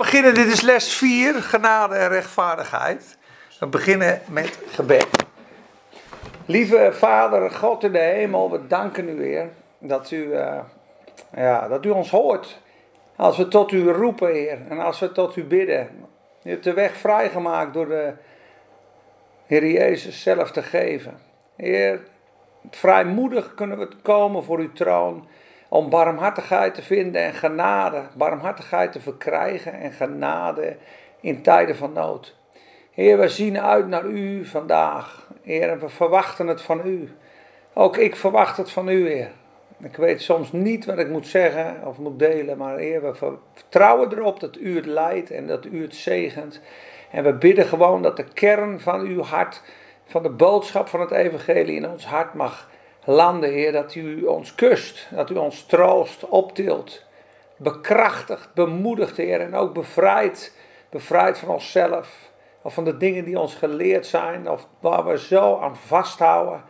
beginnen, dit is les 4, genade en rechtvaardigheid. We beginnen met gebed. Lieve Vader, God in de hemel, we danken u weer dat u, uh, ja, dat u ons hoort. Als we tot u roepen, Heer, en als we tot u bidden. U hebt de weg vrijgemaakt door de Heer Jezus zelf te geven. Heer, vrijmoedig kunnen we komen voor uw troon om barmhartigheid te vinden en genade, barmhartigheid te verkrijgen en genade in tijden van nood. Heer, we zien uit naar u vandaag. Heer, we verwachten het van u. Ook ik verwacht het van u, Heer. Ik weet soms niet wat ik moet zeggen of moet delen, maar Heer, we vertrouwen erop dat u het leidt en dat u het zegent. En we bidden gewoon dat de kern van uw hart, van de boodschap van het evangelie in ons hart mag landen, Heer, dat u ons kust, dat u ons troost, optilt, bekrachtigt, bemoedigt, Heer, en ook bevrijdt, bevrijdt van onszelf, of van de dingen die ons geleerd zijn, of waar we zo aan vasthouden.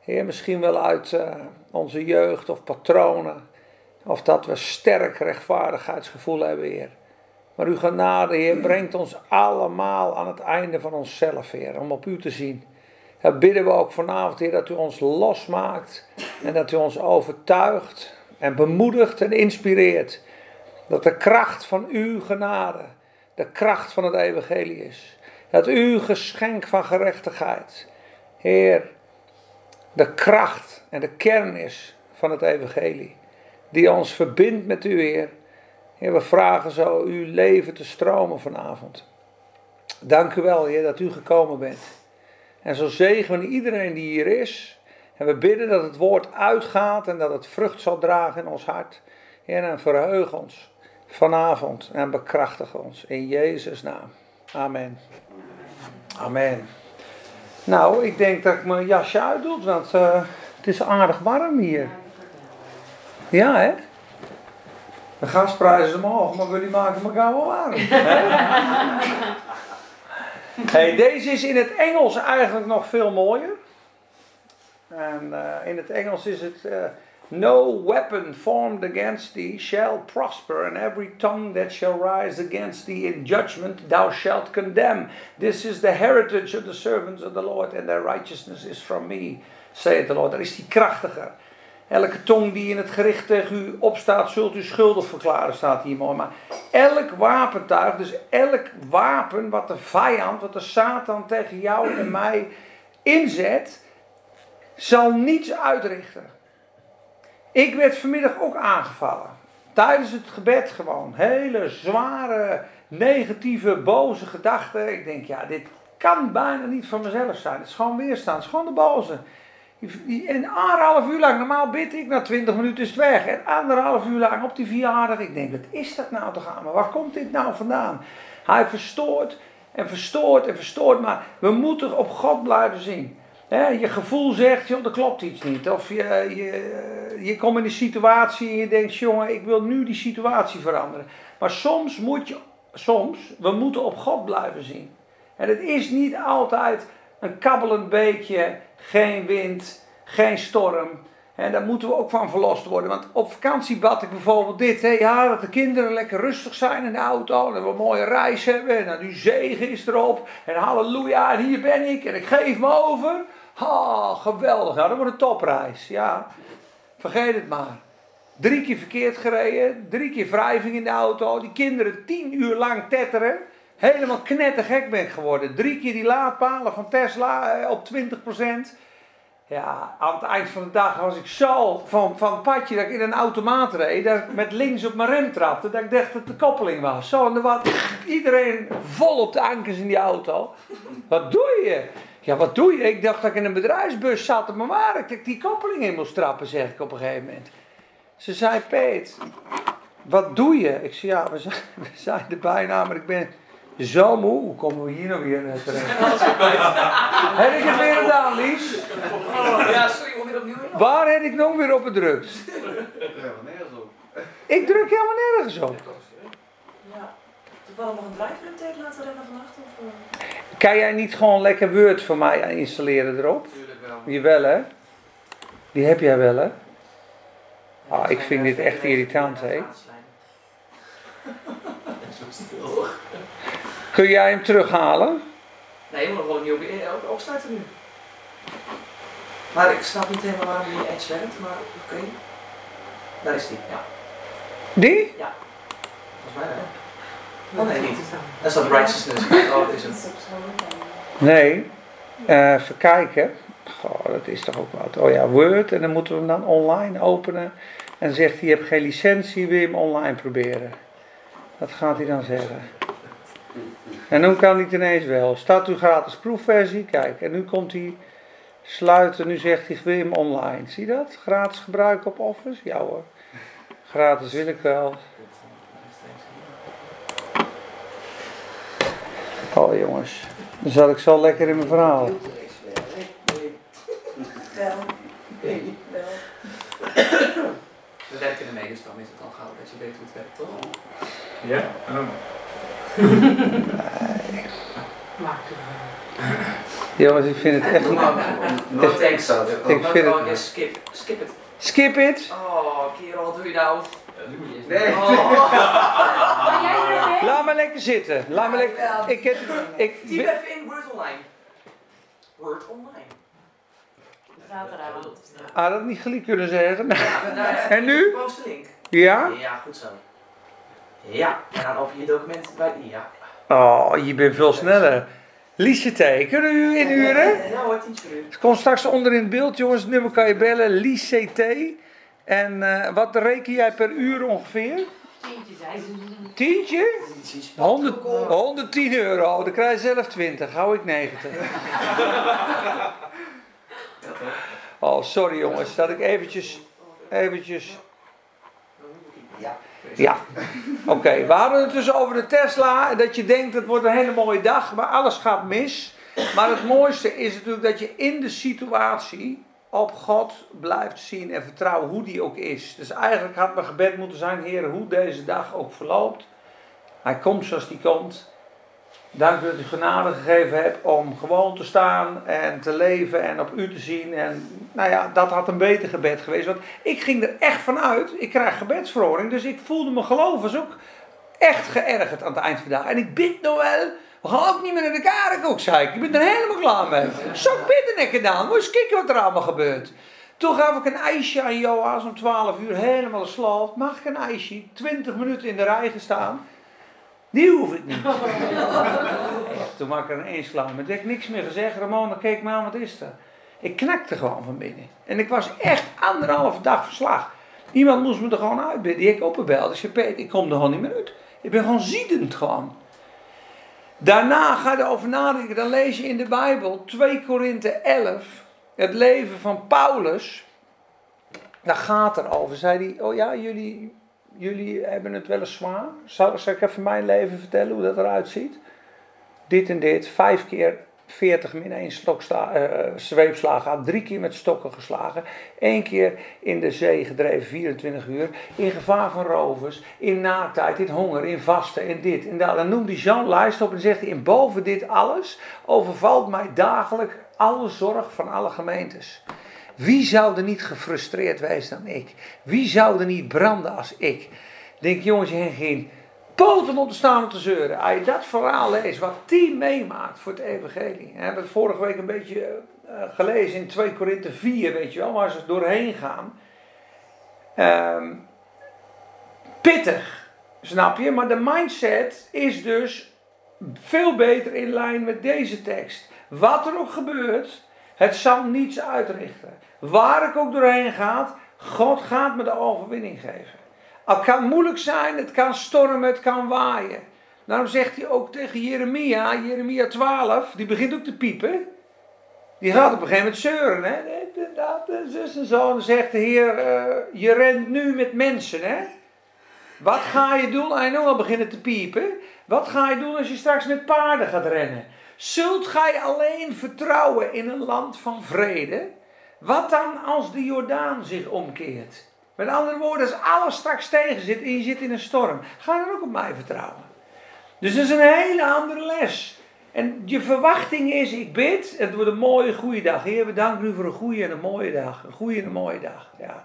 Heer, misschien wel uit uh, onze jeugd of patronen, of dat we sterk rechtvaardigheidsgevoel hebben, Heer. Maar uw genade, Heer, brengt ons allemaal aan het einde van onszelf, Heer, om op u te zien. Dan bidden we ook vanavond, Heer, dat u ons losmaakt en dat u ons overtuigt en bemoedigt en inspireert. Dat de kracht van uw genade, de kracht van het evangelie is. Dat uw geschenk van gerechtigheid, Heer, de kracht en de kern is van het evangelie. Die ons verbindt met u, Heer. Heer, we vragen zo uw leven te stromen vanavond. Dank u wel, Heer, dat u gekomen bent. En zo zegenen we iedereen die hier is. En we bidden dat het woord uitgaat en dat het vrucht zal dragen in ons hart. En verheug ons vanavond en bekrachtig ons. In Jezus' naam. Amen. Amen. Nou, ik denk dat ik mijn jasje uitdoe, want uh, het is aardig warm hier. Ja, hè? De gasprijzen omhoog, maar jullie maken elkaar wel warm. Hey, deze is in het Engels eigenlijk nog veel mooier. En uh, in het Engels is het: uh, No weapon formed against thee shall prosper, and every tongue that shall rise against thee in judgment thou shalt condemn. This is the heritage of the servants of the Lord, and their righteousness is from me, saith the Lord. Daar is die krachtiger. Elke tong die in het gericht tegen u opstaat, zult u schuldig verklaren, staat hier mooi. Maar elk wapentuig, dus elk wapen wat de vijand, wat de Satan tegen jou en mij inzet, zal niets uitrichten. Ik werd vanmiddag ook aangevallen. Tijdens het gebed gewoon. Hele zware, negatieve, boze gedachten. Ik denk, ja, dit kan bijna niet van mezelf zijn. Het is gewoon weerstaan. Het is gewoon de boze. En anderhalf uur lang, normaal bid ik, na twintig minuten is het weg. En anderhalf uur lang op die verjaardag, ik denk, wat is dat nou toch aan? Waar komt dit nou vandaan? Hij verstoort en verstoort en verstoort, maar we moeten op God blijven zien. je gevoel zegt, joh, er klopt iets niet. Of je, je, je komt in een situatie en je denkt, jongen, ik wil nu die situatie veranderen. Maar soms moet je, soms, we moeten op God blijven zien. En het is niet altijd een kabbelend beekje, geen wind, geen storm. En daar moeten we ook van verlost worden. Want op vakantie bad ik bijvoorbeeld dit. Hè, ja, dat de kinderen lekker rustig zijn in de auto. En we een mooie reis hebben. En uw zegen is erop. En halleluja, en hier ben ik. En ik geef me over. Oh, geweldig. Nou, dat wordt een topreis. Ja, vergeet het maar. Drie keer verkeerd gereden. Drie keer wrijving in de auto. Die kinderen tien uur lang tetteren helemaal knettergek ben geworden. Drie keer die laadpalen van Tesla eh, op 20%. Ja, aan het eind van de dag was ik zo van, van het padje dat ik in een automaat reed, dat met links op mijn rem trapte, dat ik dacht dat de koppeling was. Zo, en er was iedereen vol op de ankers in die auto. Wat doe je? Ja, wat doe je? Ik dacht dat ik in een bedrijfsbus zat, maar waar ik die koppeling in moest trappen, zeg ik op een gegeven moment. Ze zei, Peet, wat doe je? Ik zei, ja, we zijn, we zijn er bijna, maar ik ben zo moe. Hoe komen we hier nou weer terecht? heb ik het weer gedaan, Lies? Ja, sorry, moet weer opnieuw Waar heb ik nog weer op gedrukt? Ik druk helemaal nergens op. Ja. Toevallig nog een drive laten rennen vannacht? Of, uh... Kan jij niet gewoon lekker Word voor mij installeren erop? Tuurlijk wel. Jawel hè? Die heb jij wel hè? Ah, ik vind dit echt irritant hè? stil. Kun jij hem terughalen? Nee, we moeten nog wel een nieuwe op- opstarten nu. Maar ik snap niet helemaal waarom die Edge werkt, maar oké. Daar is die, ja. Die? Volgens mij wel. Oh nee, niet. Dat is dat righteousness. Oh, dat is het. Nee. Eh, even kijken. Goh, dat is toch ook wat. Oh ja, Word. En dan moeten we hem dan online openen. En dan zegt hij, je hebt geen licentie, wil je hem online proberen? Dat gaat hij dan zeggen. En nu kan hij het ineens wel. Staat u gratis proefversie? Kijk, en nu komt hij sluiten. Nu zegt hij, wil je hem online? Zie je dat? Gratis gebruiken op Office? Ja hoor. Gratis wil ik wel. Oh jongens, dan zat ik zo lekker in mijn verhaal. Wel. Nee, wel. We werken ermee, dus dan is het al gauw dat je weet hoe het werkt, toch? Ja? Jongens, ik vind het echt... No thanks, zo. Ik vind het-. Skip, skip het. Skip it. Oh, kerel, doe je nou? Nee. Oh. Laat me lekker zitten. Laat me lekker... Ik heb... Ik, Typ even in Word Online. Word Online. Had dat niet gelijk kunnen zeggen. En nu? Post de link. Ja? Ja, goed zo. Ja, en dan open je document bij ja. Oh, je bent veel sneller. Liesje kunnen u inhuren? Ja hoor, tientje per uur. Het komt straks onder in het beeld, jongens. Het nummer kan je bellen. Lies CT. En eh, wat reken jij per uur ongeveer? Tientje, zei ze. Tientje? Tientjes. 100, 110 euro. Dan krijg je zelf 20. Hou ik 90. Oh, sorry jongens. Dat ik eventjes... Eventjes... Ja. Ja, oké. We hadden het dus over de Tesla. Dat je denkt het wordt een hele mooie dag, maar alles gaat mis. Maar het mooiste is natuurlijk dat je in de situatie op God blijft zien en vertrouwen hoe die ook is. Dus eigenlijk had mijn gebed moeten zijn, Heer, hoe deze dag ook verloopt. Hij komt zoals die komt. Dank u dat u genade gegeven hebt om gewoon te staan en te leven en op u te zien. En nou ja, dat had een beter gebed geweest. Want ik ging er echt vanuit, ik krijg gebedsverhoring. Dus ik voelde geloof was ook echt geërgerd aan het eind van de dag. En ik bid nog wel, we gaan ook niet meer naar de kerk ook, zei ik. Ik ben er helemaal klaar mee. Zo bidden ik gedaan, moet eens kijken wat er allemaal gebeurt. Toen gaf ik een ijsje aan Joas om 12 uur, helemaal slaapt. Mag ik een ijsje? 20 minuten in de rij gestaan. Die hoef ik niet. Toen maak ik er een klaar met. Ik heb niks meer gezegd. Ramona keek me aan, wat is er? Ik knakte gewoon van binnen. En ik was echt anderhalve dag verslag. Iemand moest me er gewoon uitbidden. Die ik opgebeld. Ik zei, Peter, ik kom er gewoon niet meer uit. Ik ben gewoon ziedend gewoon. Daarna ga je erover nadenken. Dan lees je in de Bijbel 2 Korinthe 11. Het leven van Paulus. Daar gaat er over. Zei hij, oh ja, jullie, jullie hebben het wel eens zwaar. Zal, ik even mijn leven vertellen hoe dat eruit ziet? Dit en dit. Vijf keer 40 min 1 stoksta, eh, zweepslagen gehad. Drie keer met stokken geslagen. Eén keer in de zee gedreven, 24 uur. In gevaar van rovers. In naaktheid, in honger, in vasten, in dit en dat. Dan noemt hij Jean lijst op en zegt hij: En boven dit alles overvalt mij dagelijks alle zorg van alle gemeentes. Wie zou er niet gefrustreerd wezen dan ik? Wie zou er niet branden als ik? Denk jongens, je hebt geen poten om te staan om te zeuren. Als je dat verhaal leest, wat die meemaakt voor het evangelie. We hebben het vorige week een beetje eh, gelezen in 2 Korinthe 4, weet je wel, waar ze doorheen gaan. Ehm, pittig, snap je? Maar de mindset is dus veel beter in lijn met deze tekst. Wat er ook gebeurt, het zal niets uitrichten. Waar ik ook doorheen ga, God gaat me de overwinning geven. Het kan moeilijk zijn, het kan stormen, het kan waaien. Daarom zegt hij ook tegen Jeremia, Jeremia 12, die begint ook te piepen. Die gaat op een gegeven moment zeuren, hè. Dat zus en zo. Zegt de Heer, eh, je rent nu met mensen, hè. Wat ga je doen? Hij nu al beginnen te piepen. Wat ga je doen als je straks met paarden gaat rennen? Zult gij alleen vertrouwen in een land van vrede? Wat dan als de Jordaan zich omkeert? Met andere woorden, als alles straks tegen zit en je zit in een storm, ga dan ook op mij vertrouwen. Dus dat is een hele andere les. En je verwachting is, ik bid, het wordt een mooie, goede dag. Heer, we danken u voor een goede en een mooie dag. Een goede en een mooie dag, ja.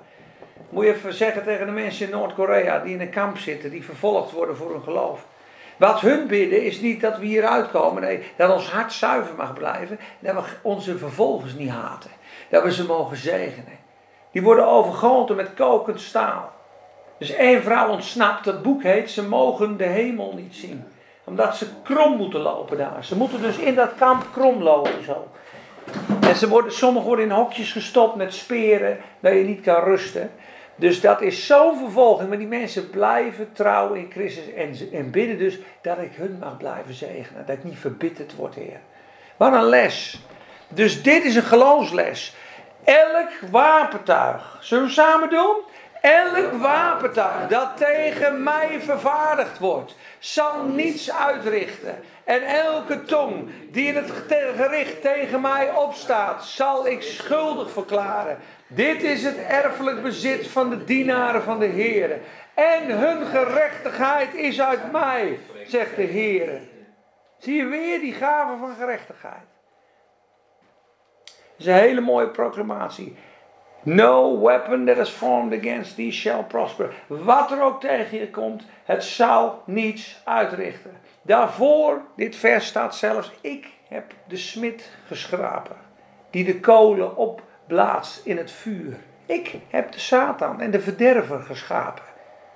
Moet je even zeggen tegen de mensen in Noord-Korea die in een kamp zitten, die vervolgd worden voor hun geloof. Wat hun bidden is niet dat we hieruit komen. Nee, dat ons hart zuiver mag blijven. Dat we onze vervolgers niet haten. Dat we ze mogen zegenen. Die worden overgoten met kokend staal. Dus één vrouw ontsnapt, dat boek heet, ze mogen de hemel niet zien. Omdat ze krom moeten lopen daar. Ze moeten dus in dat kamp krom lopen zo. En ze worden, sommigen worden in hokjes gestopt met speren, dat je niet kan rusten. Dus dat is zo'n vervolging. Maar die mensen blijven trouw in Christus en, en bidden dus dat ik hun mag blijven zegenen. Dat ik niet verbitterd word, Heer. Wat een les. Dus dit is een geloofsles. Elk wapentuig. Zullen we samen doen? Elk wapentuig dat tegen mij vervaardigd wordt, zal niets uitrichten. En elke tong die in het gericht tegen mij opstaat, zal ik schuldig verklaren. Dit is het erfelijk bezit van de dienaren van de Heer. En hun gerechtigheid is uit mij, zegt de Heer. Zie je weer die gave van gerechtigheid? Dat is een hele mooie proclamatie. No weapon that is formed against thee shall prosper. Wat er ook tegen je komt, het zal niets uitrichten. Daarvoor, dit vers staat zelfs, ik heb de smid geschrapen, die de kolen opblaast in het vuur. Ik heb de Satan en de verderver geschapen.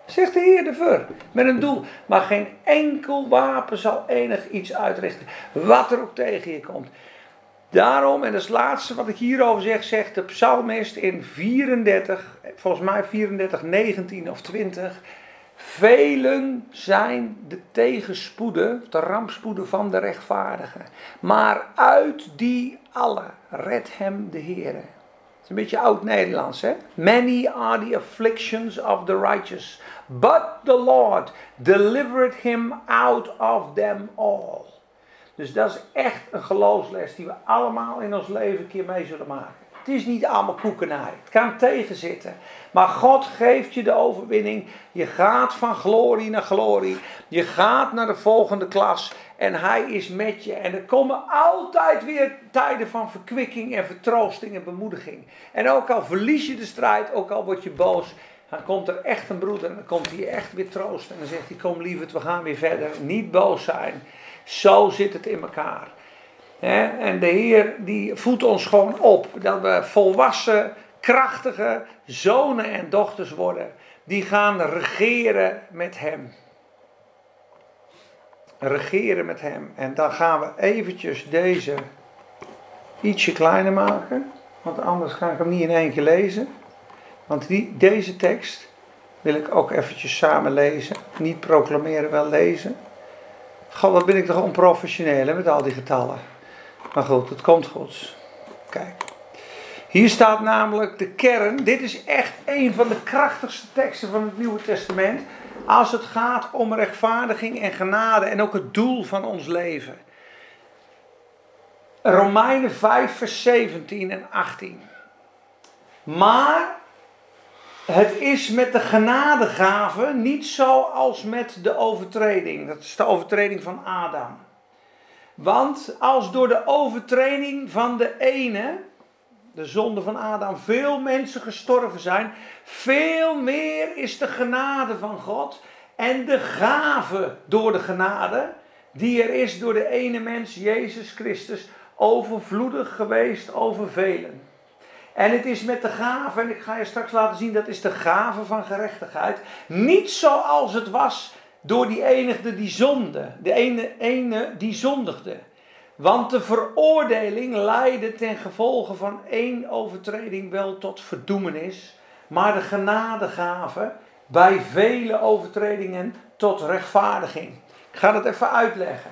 Zegt de Heer de Ver, met een doel. Maar geen enkel wapen zal enig iets uitrichten. Wat er ook tegen je komt. Daarom, en dat laatste wat ik hierover zeg, zegt de psalmist in 34, volgens mij 34, 19 of 20. Velen zijn de tegenspoeden, de rampspoeden van de rechtvaardigen. Maar uit die alle redt hem de Heer. Het is een beetje oud-Nederlands, hè? Many are the afflictions of the righteous, but the Lord delivered him out of them all. Dus dat is echt een geloofsles die we allemaal in ons leven een keer mee zullen maken. Het is niet allemaal koekenij. Het kan tegenzitten. Maar God geeft je de overwinning. Je gaat van glorie naar glorie. Je gaat naar de volgende klas. En Hij is met je. En er komen altijd weer tijden van verkwikking en vertroosting en bemoediging. En ook al verlies je de strijd, ook al word je boos. Dan komt er echt een broeder en dan komt hij echt weer troosten. En dan zegt hij, kom lieverd, we gaan weer verder. Niet boos zijn. Zo zit het in elkaar. En de Heer die voedt ons gewoon op. Dat we volwassen, krachtige zonen en dochters worden. Die gaan regeren met Hem. Regeren met Hem. En dan gaan we eventjes deze ietsje kleiner maken. Want anders ga ik hem niet in één keer lezen. Want die, deze tekst wil ik ook eventjes samen lezen. Niet proclameren, wel lezen. God, wat ben ik toch onprofessioneel hè, met al die getallen. Maar goed, het komt goed. Kijk. Hier staat namelijk de kern. Dit is echt een van de krachtigste teksten van het Nieuwe Testament. Als het gaat om rechtvaardiging en genade en ook het doel van ons leven. Romeinen 5, vers 17 en 18. Maar het is met de genadegave niet zo als met de overtreding. Dat is de overtreding van Adam. Want als door de overtreding van de ene, de zonde van Adam, veel mensen gestorven zijn, veel meer is de genade van God en de gave door de genade, die er is door de ene mens, Jezus Christus, overvloedig geweest over velen. En het is met de gave, en ik ga je straks laten zien, dat is de gave van gerechtigheid. Niet zoals het was door die enige die zonde, de ene, ene die zondigde. Want de veroordeling leidde ten gevolge van één overtreding wel tot verdoemenis, maar de genadegave bij vele overtredingen tot rechtvaardiging. Ik ga dat even uitleggen.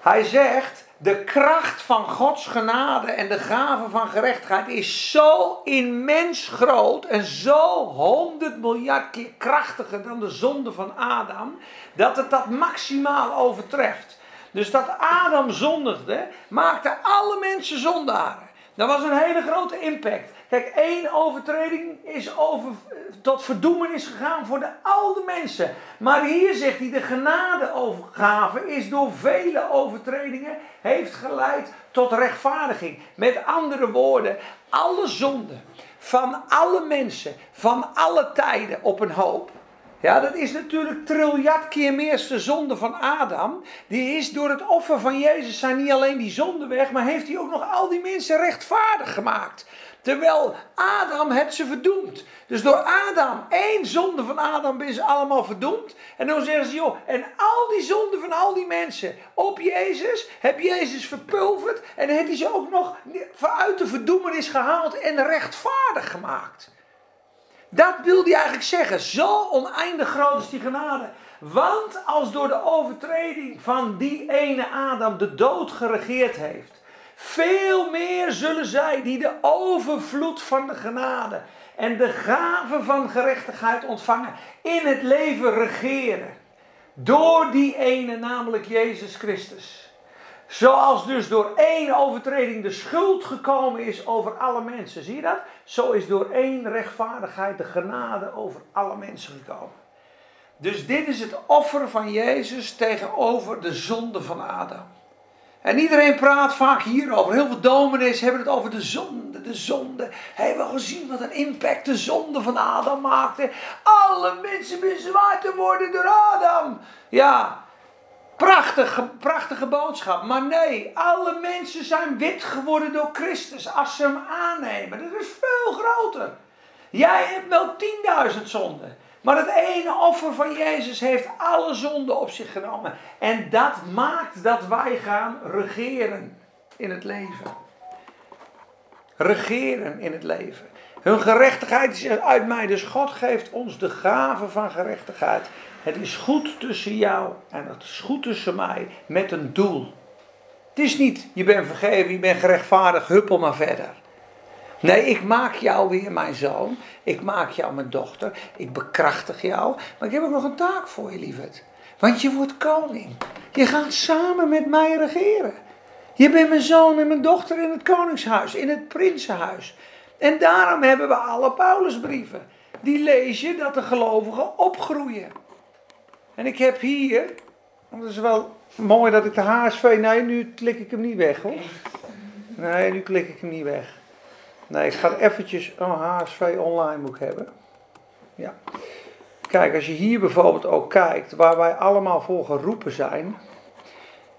Hij zegt, de kracht van Gods genade en de gave van gerechtigheid is zo immens groot en zo honderd miljard keer krachtiger dan de zonde van Adam, dat het dat maximaal overtreft. Dus dat Adam zondigde, maakte alle mensen zondaren. Dat was een hele grote impact. Kijk, één overtreding is over, tot verdoemenis gegaan voor de oude mensen. Maar hier zegt hij, de genadeovergave is door vele overtredingen, heeft geleid tot rechtvaardiging. Met andere woorden, alle zonden van alle mensen, van alle tijden op een hoop, Ja, dat is natuurlijk triljard keer meer de zonde van Adam. Die is door het offer van Jezus zijn niet alleen die zonde weg, maar heeft hij ook nog al die mensen rechtvaardig gemaakt. Terwijl Adam het ze verdoemt. Dus door Adam, één zonde van Adam, is allemaal verdoemd. En dan zeggen ze, joh, en al die zonden van al die mensen op Jezus, heb Jezus verpulverd. En heeft hij ze ook nog uit de verdoemenis gehaald en rechtvaardig gemaakt. Dat wil hij eigenlijk zeggen. Zo oneindig groot is die genade. Want als door de overtreding van die ene Adam de dood geregeerd heeft, veel meer zullen zij die de overvloed van de genade en de gave van gerechtigheid ontvangen, in het leven regeren. Door die ene, namelijk Jezus Christus. Zoals dus door één overtreding de schuld gekomen is over alle mensen. Zie je dat? Zo is door één rechtvaardigheid de genade over alle mensen gekomen. Dus dit is het offer van Jezus tegenover de zonde van Adam. En iedereen praat vaak hierover. Heel veel dominees hebben het over de zonde, de zonde. Hebben we gezien wat een impact de zonde van Adam maakte? Alle mensen bezwaard te worden door Adam. Ja, prachtige, prachtige boodschap. Maar nee, alle mensen zijn wit geworden door Christus als ze hem aannemen. Dat is veel groter. Jij hebt wel 10.000 zonden. Maar het ene offer van Jezus heeft alle zonden op zich genomen. En dat maakt dat wij gaan regeren in het leven. Regeren in het leven. Hun gerechtigheid is uit mij. Dus God geeft ons de gave van gerechtigheid. Het is goed tussen jou en het is goed tussen mij met een doel. Het is niet, je bent vergeven, je bent gerechtvaardigd, huppel maar verder. Nee, ik maak jou weer mijn zoon. Ik maak jou mijn dochter. Ik bekrachtig jou. Maar ik heb ook nog een taak voor je, lieverd. Want je wordt koning. Je gaat samen met mij regeren. Je bent mijn zoon en mijn dochter in het koningshuis, in het prinsenhuis. En daarom hebben we alle Paulusbrieven. Die lees je dat de gelovigen opgroeien. En ik heb hier, want het is wel mooi dat ik de HSV, nee nu klik ik hem niet weg hoor. Nee, nu klik ik hem niet weg. Nee, ik ga eventjes een HSV online moet hebben. Ja. Kijk, als je hier bijvoorbeeld ook kijkt, waar wij allemaal voor geroepen zijn.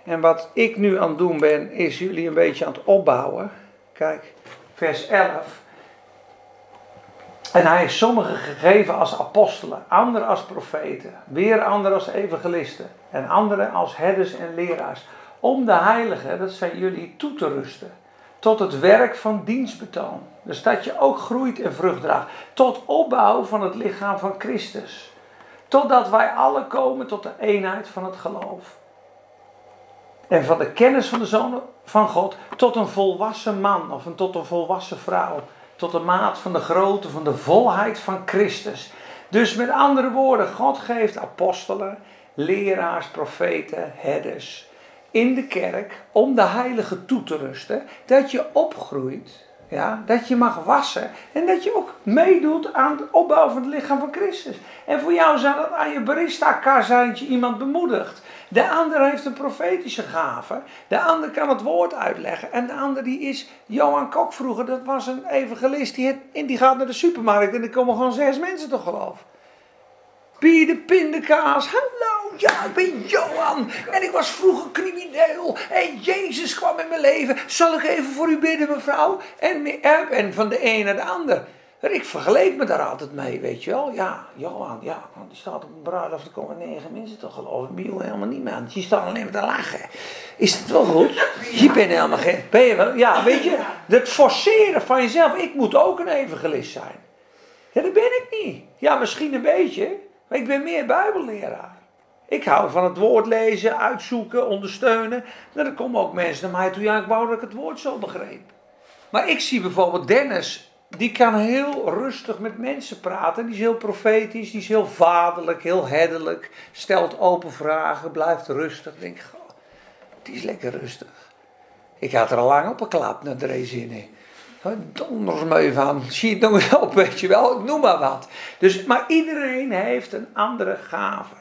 En wat ik nu aan het doen ben, is jullie een beetje aan het opbouwen. Kijk, vers 11. En hij is sommigen gegeven als apostelen, anderen als profeten, weer anderen als evangelisten en anderen als herders en leraars. Om de heiligen, dat zijn jullie, toe te rusten tot het werk van dienstbetoon. Dus dat je ook groeit en vrucht draagt. Tot opbouw van het lichaam van Christus. Totdat wij alle komen tot de eenheid van het geloof. En van de kennis van de Zoon van God tot een volwassen man of een, tot een volwassen vrouw. Tot de maat van de grootte van de volheid van Christus. Dus met andere woorden, God geeft apostelen, leraars, profeten, herders in de kerk om de heilige toe te rusten. Dat je opgroeit. Ja, dat je mag wassen en dat je ook meedoet aan het opbouwen van het lichaam van Christus. En voor jou zou dat aan je barista zijn iemand bemoedigt. De ander heeft een profetische gave. De ander kan het woord uitleggen. En de ander die is, Johan Kok vroeger, dat was een evangelist. Die, het, die gaat naar de supermarkt en er komen gewoon zes mensen toch geloof. Pieter Pindakaas, hallo, ja, ik ben Johan en ik was vroeger crimineel en Jezus kwam in mijn leven. Zal ik even voor u bidden, mevrouw? En, en van de een naar de ander. Ik vergeleek me daar altijd mee, weet je wel. Ja, Johan, ja, want die staat op een bruiloft, er komen negen mensen toch geloof ik. Bio helemaal niet meer Je staat alleen maar te lachen. Is het wel goed? Je bent helemaal geen... Ben je wel? Ja, weet je, het forceren van jezelf. Ik moet ook een evangelist zijn. Ja, dat ben ik niet. Ja, misschien een beetje. Maar ik ben meer bijbelleraar. Ik hou van het woord lezen, uitzoeken, ondersteunen. Nou, dan komen ook mensen naar mij toe. Ja, ik wou dat ik het woord zo begreep. Maar ik zie bijvoorbeeld Dennis. Die kan heel rustig met mensen praten. Die is heel profetisch, die is heel vaderlijk, heel herderlijk. Stelt open vragen, blijft rustig. Ik denk, goh, die is lekker rustig. Ik had er al lang op een klap naar drie zinnen. Donders mee van, zie het nog op, weet je wel, ik noem maar wat. Dus, maar iedereen heeft een andere gave.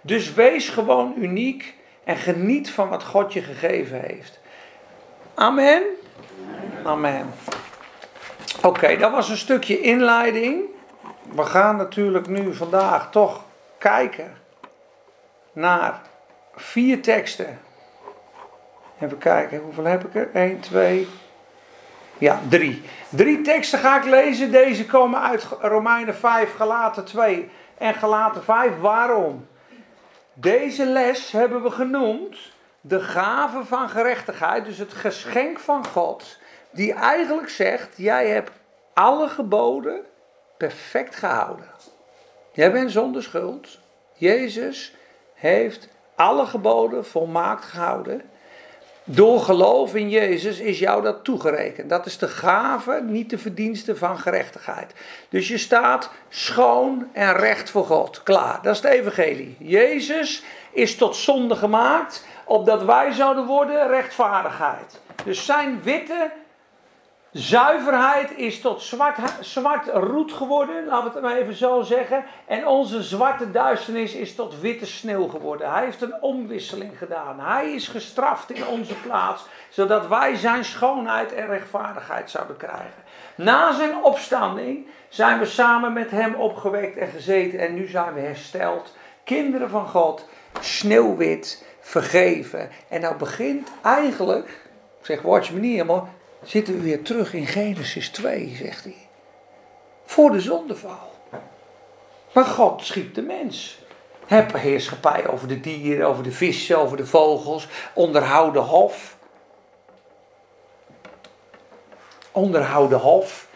Dus wees gewoon uniek en geniet van wat God je gegeven heeft. Amen? Amen. Oké, dat was een stukje inleiding. We gaan natuurlijk nu vandaag toch kijken naar vier teksten. Even kijken, hoeveel heb ik er? 1, 2, ja, drie. Drie teksten ga ik lezen. Deze komen uit Romeinen 5, Galaten 2 en Galaten 5. Waarom? Deze les hebben we genoemd de gave van gerechtigheid, dus het geschenk van God, die eigenlijk zegt: Jij hebt alle geboden perfect gehouden. Jij bent zonder schuld. Jezus heeft alle geboden volmaakt gehouden. Door geloof in Jezus is jou dat toegerekend. Dat is de gave, niet de verdienste van gerechtigheid. Dus je staat schoon en recht voor God. Klaar, dat is het evangelie. Jezus is tot zonde gemaakt, opdat wij zouden worden rechtvaardigheid. Dus zijn witte Zuiverheid is tot zwart, zwart roet geworden, laten we het maar even zo zeggen. En onze zwarte duisternis is tot witte sneeuw geworden. Hij heeft een omwisseling gedaan. Hij is gestraft in onze plaats, zodat wij zijn schoonheid en rechtvaardigheid zouden krijgen. Na zijn opstanding zijn we samen met hem opgewekt en gezeten en nu zijn we hersteld. Kinderen van God, sneeuwwit, vergeven. En nou begint eigenlijk, ik zeg me niet helemaal, zitten we weer terug in Genesis 2, zegt hij. Voor de zondeval. Maar God schiep de mens. Heb heerschappij over de dieren, over de vissen, over de vogels. Onderhoud de hof. Onderhoud de hof.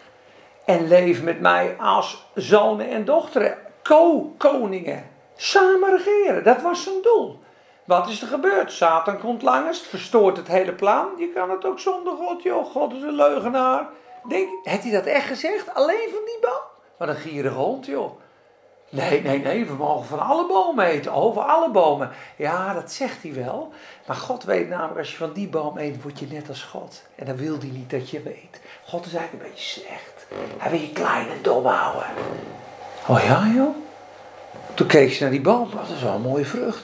En leef met mij als zonen en dochteren. Co-koningen. Samen regeren. Dat was zijn doel. Wat is er gebeurd? Satan komt langs, verstoort het hele plan. Je kan het ook zonder God, joh. God is een leugenaar. Denk, heeft hij dat echt gezegd? Alleen van die boom? Wat een gierige hond, joh. Nee, nee, nee, we mogen van alle bomen eten. Over alle bomen. Ja, dat zegt hij wel. Maar God weet namelijk, als je van die boom eet, word je net als God. En dan wil hij niet dat je weet. God is eigenlijk een beetje slecht. Hij wil je klein en dom houden. Oh ja, joh. Toen keek ze naar die boom. Dat is wel een mooie vrucht.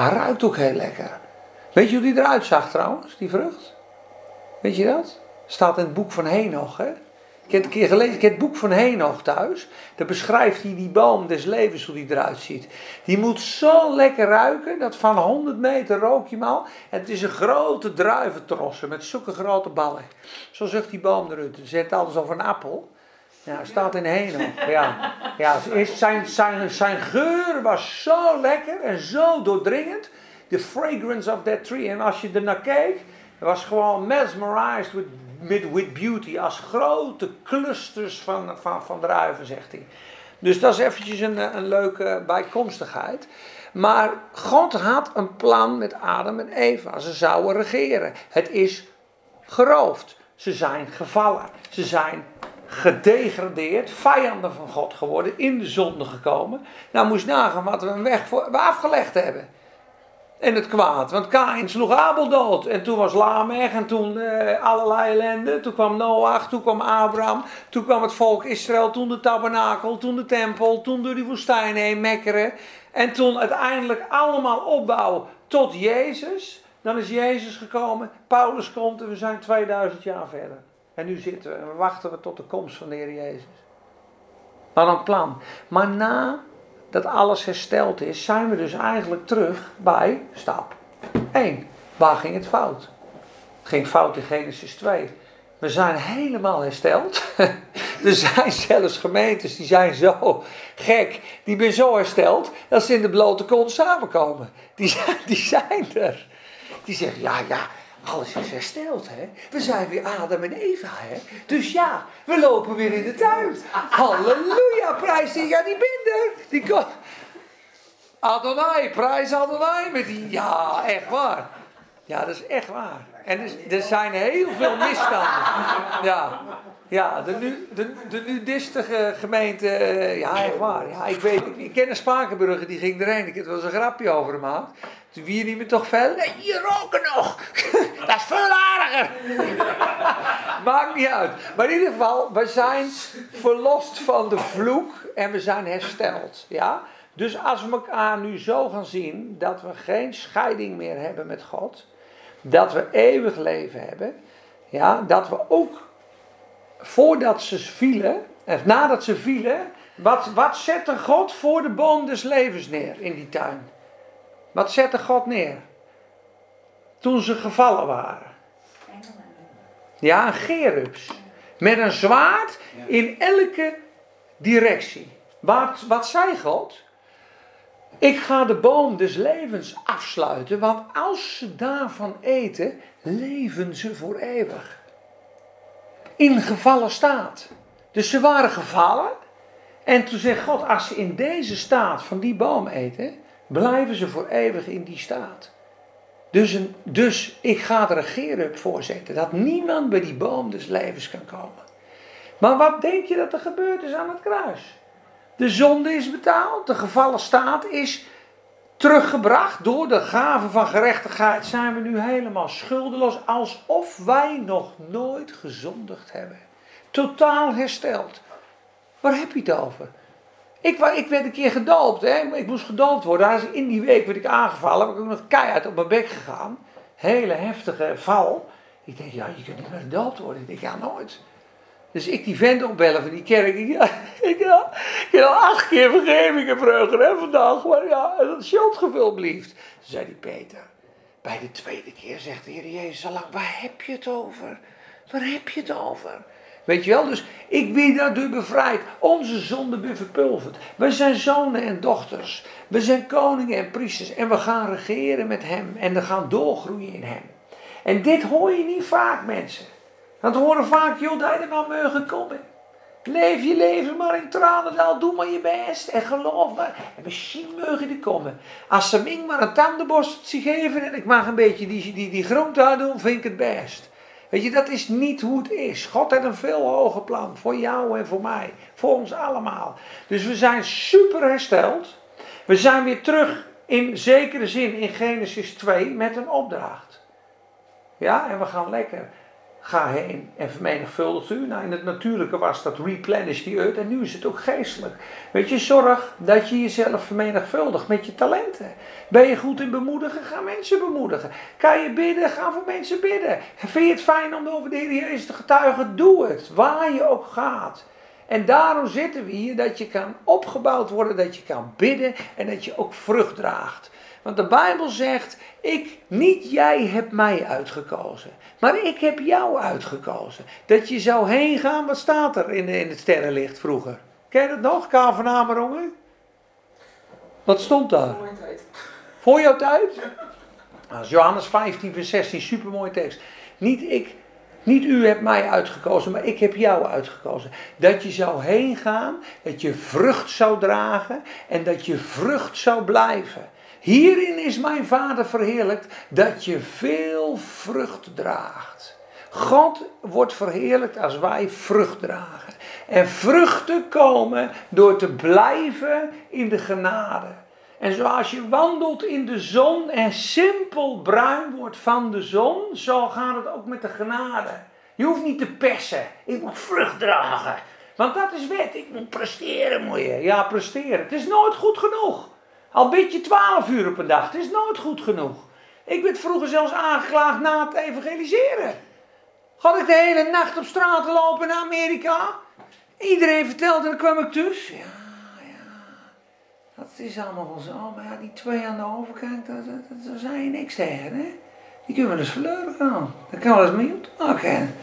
Hij ruikt ook heel lekker. Weet je hoe die eruit zag trouwens, die vrucht? Weet je dat? Staat in het boek van Henoch, hè? Ik heb het een keer gelezen, ik heb het boek van Henoch thuis. Daar beschrijft hij die boom des levens, hoe die eruit ziet. Die moet zo lekker ruiken, dat van 100 meter rook je hem al. En het is een grote druiventrossen met zulke grote ballen. Zo zegt die boom eruit. Het zet alles over een appel. Ja, staat in Henoch. Ja, ja zijn, zijn, zijn geur was zo lekker en zo doordringend. The fragrance of that tree. En als je er naar keek, was gewoon mesmerized with, with, with beauty. Als grote clusters van, van, van druiven, zegt hij. Dus dat is eventjes een, een leuke bijkomstigheid. Maar God had een plan met Adam en Eva. Ze zouden regeren. Het is geroofd. Ze zijn gevallen. Ze zijn gedegradeerd, vijanden van God geworden, in de zonde gekomen. Nou moest nagaan wat we een weg voor, we afgelegd hebben. En het kwaad. Want Kain sloeg Abel dood. En toen was Lamech. En toen uh, allerlei ellende. Toen kwam Noach. Toen kwam Abraham. Toen kwam het volk Israël. Toen de tabernakel. Toen de tempel. Toen door die woestijn heen mekkeren. En toen uiteindelijk allemaal opbouwen tot Jezus. Dan is Jezus gekomen. Paulus komt en we zijn 2000 jaar verder. En nu zitten we en wachten we tot de komst van de Heer Jezus. Wat een plan. Maar na dat alles hersteld is, zijn we dus eigenlijk terug bij stap 1. Waar ging het fout? Het ging fout in Genesis 2. We zijn helemaal hersteld. er zijn zelfs gemeentes die zijn zo gek. Die zijn zo hersteld dat ze in de blote kont samenkomen. Die zijn, die zijn er. Die zeggen, ja, ja, alles is hersteld, hè? We zijn weer Adam en Eva, hè? Dus ja, we lopen weer in de tuin. Halleluja, prijs die, ja, die binder. Die komt. Adonai, prijs Adonai met die, ja, echt waar. Ja, dat is echt waar. En er, er zijn heel veel misstanden. Ja, ja de, nu, de, de nudistige gemeente, eh, ja, echt waar. Ja, ik weet, ik, ken een Spakenburger, die ging erheen. Ik heb eens een grapje over gemaakt. Toen wie niet meer toch fel? Nee, je roken nog. Dat is veel aardiger. Maakt niet uit. Maar in ieder geval, we zijn verlost van de vloek en we zijn hersteld. Ja? Dus als we elkaar nu zo gaan zien dat we geen scheiding meer hebben met God, dat we eeuwig leven hebben, ja, dat we ook voordat ze vielen, en nadat ze vielen, Wat, wat zette God voor de boom des levens neer in die tuin? Wat zette God neer? Toen ze gevallen waren. Ja, een gerubs. Met een zwaard in elke directie. Wat, wat zei God? Ik ga de boom des levens afsluiten, want als ze daarvan eten, leven ze voor eeuwig. In gevallen staat. Dus ze waren gevallen. En toen zegt God, als ze in deze staat van die boom eten, blijven ze voor eeuwig in die staat. Dus, dus ik ga er een gerub voor zetten, dat niemand bij die boom des levens kan komen. Maar wat denk je dat er gebeurd is aan het kruis? De zonde is betaald, de gevallen staat is teruggebracht. Door de gave van gerechtigheid zijn we nu helemaal schuldeloos, alsof wij nog nooit gezondigd hebben. Totaal hersteld. Waar heb je het over? Ik, ik werd een keer gedoopt, hè? ik moest gedoopt worden. In die week werd ik aangevallen, ik ook nog keihard op mijn bek gegaan. Hele heftige val. Ik denk, ja, je kunt niet meer gedoopt worden. Ik denk, ja, nooit. Dus ik die vent opbellen van die kerk. Ik, ja, ik, ja, heb al acht keer vergeving gevraagd hè, vandaag. Maar ja, dat schuldgevoel blieft. Toen zei die Peter. Bij de tweede keer zegt de Heer Jezus, lang, waar heb je het over? Waar heb je het over? Weet je wel, dus ik ben daardoor bevrijd. Onze zonde ben verpulverd. We zijn zonen en dochters. We zijn koningen en priesters. En we gaan regeren met hem. En we gaan doorgroeien in hem. En dit hoor je niet vaak, mensen. We horen vaak, joh, dat je er maar mogen komen. Leef je leven maar in tranendal, doe maar je best en geloof maar. En misschien mogen die komen. Als ze mij maar een tandenborsteltje geven en ik mag een beetje die, die, die groente doen, vind ik het best. Weet je, dat is niet hoe het is. God heeft een veel hoger plan voor jou en voor mij. Voor ons allemaal. Dus we zijn super hersteld. We zijn weer terug in zekere zin in Genesis 2 met een opdracht. Ja, en we gaan lekker Ga heen en vermenigvuldigt u. Nou, in het natuurlijke was dat replenish the earth. En nu is het ook geestelijk. Weet je, zorg dat je jezelf vermenigvuldigt met je talenten. Ben je goed in bemoedigen? Ga mensen bemoedigen. Kan je bidden? Ga voor mensen bidden. Vind je het fijn om over de Heer Jezus te getuigen? Doe het. Waar je ook gaat. En daarom zitten we hier, dat je kan opgebouwd worden, dat je kan bidden en dat je ook vrucht draagt. Want de Bijbel zegt, ik, niet jij hebt mij uitgekozen, maar ik heb jou uitgekozen. Dat je zou heen gaan, wat staat er in, in het sterrenlicht vroeger? Ken je dat nog, K van Amerongen? Wat stond daar? Voor mijn tijd. Voor jouw tijd? Nou, Johannes 15, vers 16, supermooie tekst. Niet ik, niet u hebt mij uitgekozen, maar ik heb jou uitgekozen. Dat je zou heen gaan, dat je vrucht zou dragen en dat je vrucht zou blijven. Hierin is mijn Vader verheerlijkt dat je veel vrucht draagt. God wordt verheerlijkt als wij vrucht dragen. En vruchten komen door te blijven in de genade. En zoals je wandelt in de zon en simpel bruin wordt van de zon, zo gaat het ook met de genade. Je hoeft niet te persen. Ik moet vrucht dragen. Want dat is wet. Ik moet presteren, moet je. Ja, presteren. Het is nooit goed genoeg. Al bid je twaalf uur op een dag. Het is nooit goed genoeg. Ik werd vroeger zelfs aangeklaagd na het evangeliseren. Had ik de hele nacht op straat lopen in Amerika. Iedereen vertelde en dan kwam ik tussen. Ja, ja. Dat is allemaal wel zo. Maar ja, die twee aan de overkant, dat, dat, zijn niks tegen, hè. Die kunnen we dus verloren gaan. Dat kan wel eens mee maken.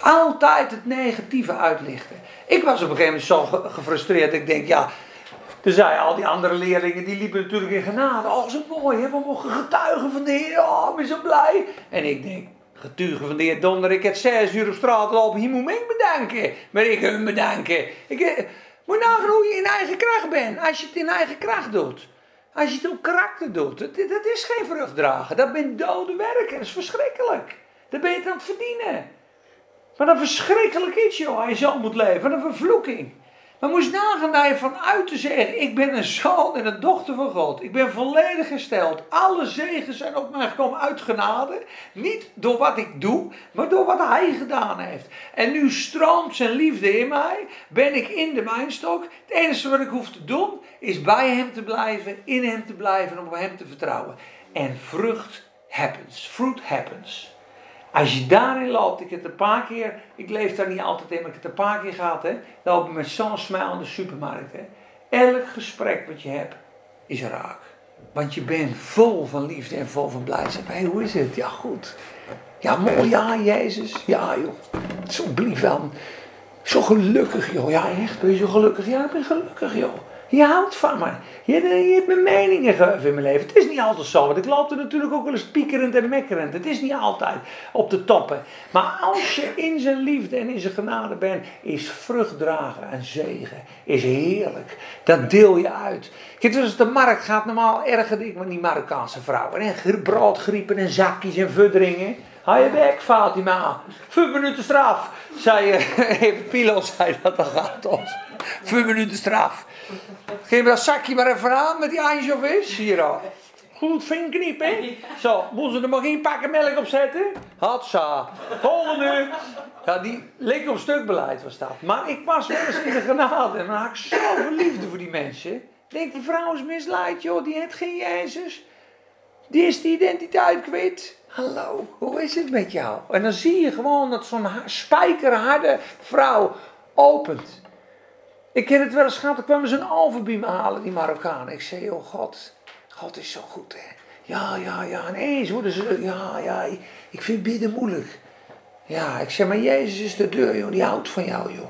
Altijd het negatieve uitlichten. Ik was op een gegeven moment zo gefrustreerd. Ik denk, ja, toen zeiden al die andere leerlingen, die liepen natuurlijk in genade. Oh, zo mooi, hè? we mogen getuigen van de Heer. Oh, ik ben zo blij. En ik denk, getuigen van de Heer donder, ik heb zes uur op straat lopen. Hier moet ik bedanken. Maar ik hem bedanken. Ik, eh, moet nagaan hoe je in eigen kracht bent. Als je het in eigen kracht doet. Als je het op karakter doet. Dat, is geen vruchtdragen. Dat bent dode werken. Dat is verschrikkelijk. Dat ben je aan het verdienen. Maar dat verschrikkelijk is, joh. Als je zo moet leven. Wat een vervloeking. Maar moest nagaan dat je vanuit te zeggen, ik ben een zoon en een dochter van God. Ik ben volledig gesteld. Alle zegen zijn op mij gekomen uit genade. Niet door wat ik doe, maar door wat hij gedaan heeft. En nu stroomt zijn liefde in mij. Ben ik in de mijnstok. Het enige wat ik hoef te doen, is bij hem te blijven, in hem te blijven en op hem te vertrouwen. En vrucht happens. Fruit happens. Als je daarin loopt, ik heb het een paar keer, ik leef daar niet altijd in, maar ik heb het een paar keer gehad, hè, loop ik met zo'n smile in de supermarkt. Hè. Elk gesprek wat je hebt, is raak. Want je bent vol van liefde en vol van blijdschap. Hé, hoe is het? Ja, goed. Ja, mooi, ja, Jezus. Ja, joh. Zo blief wel. Zo gelukkig, joh. Ja, echt, ben je zo gelukkig? Ja, ik ben gelukkig, joh. Je houdt van me. Je, je hebt me meningen gegeven in mijn leven. Het is niet altijd zo, want ik loop er natuurlijk ook wel eens piekerend en mekkerend. Het is niet altijd op de toppen. Maar als je in zijn liefde en in zijn genade bent, is vrucht dragen en zegen. Is heerlijk. Dat deel je uit. Kijk, dus de markt gaat normaal erger ik met die Marokkaanse vrouwen. En broodgriepen en zakjes en vudderingen. Hou je bek, Fatima. Vijf minuten straf. Zei even Pilo zei dat dan gaat ons. Vijf minuten straf. Geef dat zakje maar even aan met die anchovies. Hier al. Goed vinkniep, hè? Zo, moeten ze er maar geen pakken melk op zetten? Hatsa. Volgende. Ja, die leek op stukbeleid was dat. Maar ik was wel eens in de genade. En dan had ik zoveel liefde voor die mensen. Denk, die vrouw is misleid, joh. Die heeft geen Jezus. Die is die identiteit kwijt. Hallo, hoe is het met jou? En dan zie je gewoon dat zo'n spijkerharde vrouw opent. Ik ken het wel eens gehad, ik kwam ze een overbeam halen, die Marokkanen. Ik zei, oh God, God is zo goed hè. Ja, ja, ja, en eens worden ze, ja, ja, ik vind bidden moeilijk. Ja, ik zeg, maar Jezus is de deur, joh, die houdt van jou, joh.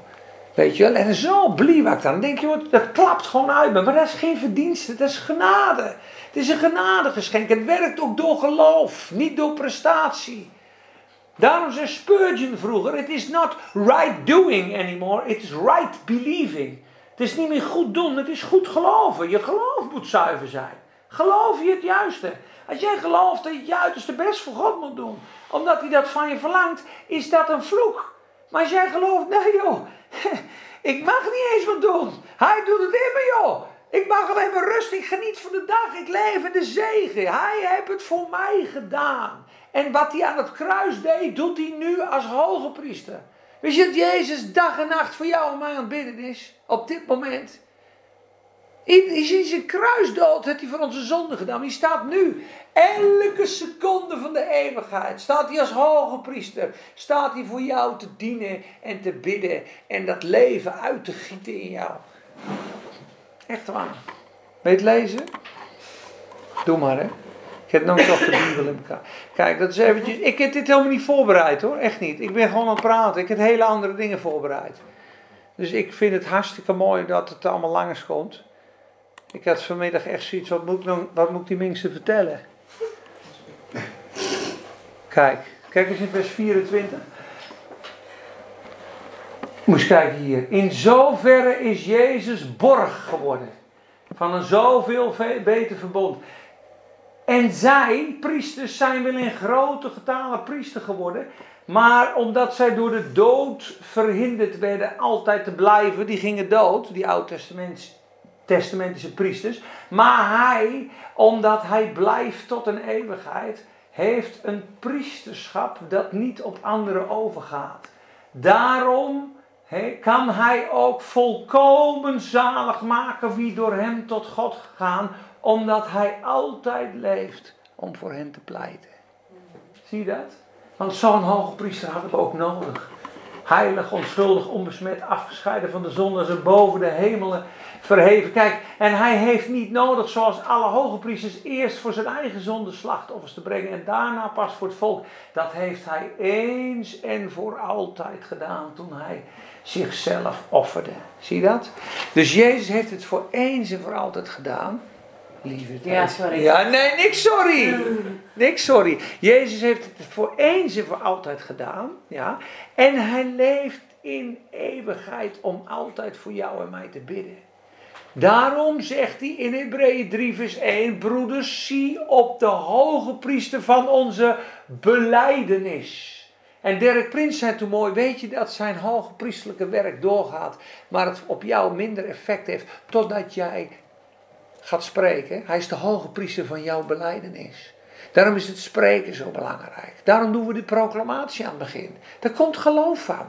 Weet je wel, en zo blief ik dan. Dan denk je, dat klapt gewoon uit me. Maar dat is geen verdienste, dat is genade. Het is een genadegeschenk. Het werkt ook door geloof, niet door prestatie. Daarom zei Spurgeon vroeger: It is not right doing anymore, it is right believing. Het is niet meer goed doen, het is goed geloven. Je geloof moet zuiver zijn. Geloof je het juiste. Als jij gelooft dat je het uiterste best voor God moet doen, omdat hij dat van je verlangt, is dat een vloek. Maar als jij gelooft, nee joh, ik mag niet eens wat doen. Hij doet het immer joh. Ik mag alleen maar rust, ik geniet van de dag, ik leef in de zegen. Hij heeft het voor mij gedaan. En wat hij aan het kruis deed, doet hij nu als hoge priester. Weet je dat Jezus dag en nacht voor jou en mij aan het bidden is? Op dit moment. In, in zijn kruisdood heeft hij voor onze zonde gedaan. Die staat nu, elke seconde van de eeuwigheid, staat hij als hoge priester. Staat hij voor jou te dienen en te bidden en dat leven uit te gieten in jou. Echt waar. Weet lezen? Doe maar hè. Ik heb nog toch de Bijbel in elkaar. Kijk, dat is eventjes. Ik heb dit helemaal niet voorbereid hoor. Echt niet. Ik ben gewoon aan het praten. Ik heb hele andere dingen voorbereid. Dus ik vind het hartstikke mooi dat het allemaal langs komt. Ik had vanmiddag echt zoiets. Wat moet ik, nou, wat moet ik die mensen vertellen? Kijk. Kijk eens in vers 24. Moest kijken hier. In zoverre is Jezus borg geworden. Van een zoveel beter verbond. En zij, priesters, zijn wel in grote getalen priester geworden. Maar omdat zij door de dood verhinderd werden altijd te blijven, die gingen dood, die oud-testamentische priesters. Maar hij, omdat hij blijft tot een eeuwigheid, heeft een priesterschap dat niet op anderen overgaat. Daarom kan hij ook volkomen zalig maken wie door hem tot God gaan, omdat hij altijd leeft om voor hen te pleiten. Zie je dat? Want zo'n hoge priester hadden we ook nodig. Heilig, onschuldig, onbesmet, afgescheiden van de zonde, ze boven de hemelen verheven. Kijk, en hij heeft niet nodig, zoals alle hoge priesters, eerst voor zijn eigen zonde slachtoffers te brengen en daarna pas voor het volk. Dat heeft hij eens en voor altijd gedaan toen hij zichzelf offerde. Zie je dat? Dus Jezus heeft het voor eens en voor altijd gedaan. Lieve Ja, sorry. Ja, nee, niks sorry. Niks sorry. Jezus heeft het voor eens en voor altijd gedaan. Ja. En hij leeft in eeuwigheid om altijd voor jou en mij te bidden. Daarom zegt hij in Hebreeën 3 vers 1, broeders, zie op de hoge priester van onze beleidenis. En Dirk Prins zei toen mooi, weet je dat zijn hoge priestelijke werk doorgaat, maar het op jou minder effect heeft, totdat jij gaat spreken. Hij is de hoge priester van jouw beleidenis. Daarom is het spreken zo belangrijk. Daarom doen we de proclamatie aan het begin. Daar komt geloof van.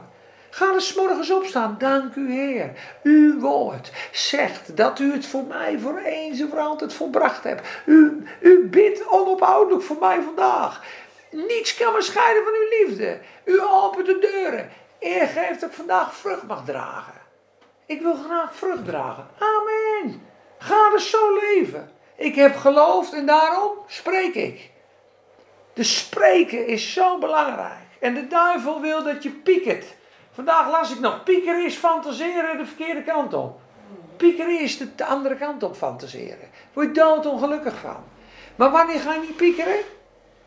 Ga er s morgens opstaan. Dank u Heer. Uw woord zegt dat u het voor mij voor eens en voor altijd volbracht hebt. U, u bidt onophoudelijk voor mij vandaag. Niets kan me scheiden van uw liefde. U opent de deuren. Eer geeft dat ik vandaag vrucht mag dragen. Ik wil graag vrucht dragen. Amen. Ga dus zo leven. Ik heb geloofd en daarom spreek ik. De spreken is zo belangrijk. En de duivel wil dat je piekert. Vandaag las ik nog, piekeren is fantaseren de verkeerde kant op. Piekeren is de andere kant op fantaseren. Word je doodongelukkig van. Maar wanneer ga je niet piekeren?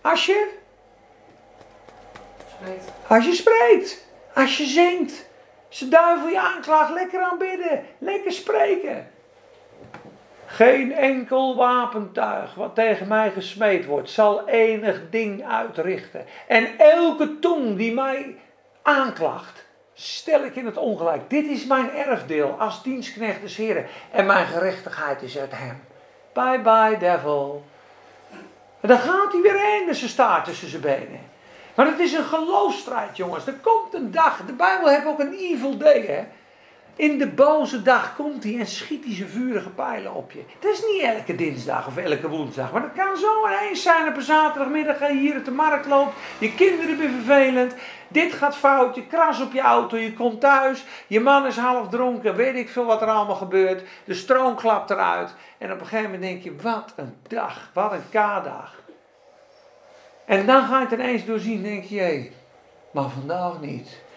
Als je? Spreekt. Als je spreekt. Als je zingt. Als de duivel je aanklaagt, lekker aanbidden. Lekker spreken. Geen enkel wapentuig wat tegen mij gesmeed wordt, zal enig ding uitrichten. En elke tong die mij aanklaagt, stel ik in het ongelijk. Dit is mijn erfdeel als dienstknecht des Heren. En mijn gerechtigheid is uit hem. Bye bye, devil. En dan gaat hij weer heen met zijn staart tussen zijn benen. Maar het is een geloofstrijd, jongens. Er komt een dag. De Bijbel heeft ook een evil day, hè. In de boze dag komt hij en schiet hij zijn vurige pijlen op je. Dat is niet elke dinsdag of elke woensdag. Maar dat kan zo ineens zijn op een zaterdagmiddag. je hier op de markt loopt. Je kinderen zijn vervelend. Dit gaat fout. Je kras op je auto. Je komt thuis. Je man is half dronken. Weet ik veel wat er allemaal gebeurt. De stroom klapt eruit. En op een gegeven moment denk je: wat een dag. Wat een K-dag. En dan ga je het ineens doorzien. denk je: hé, maar vandaag niet.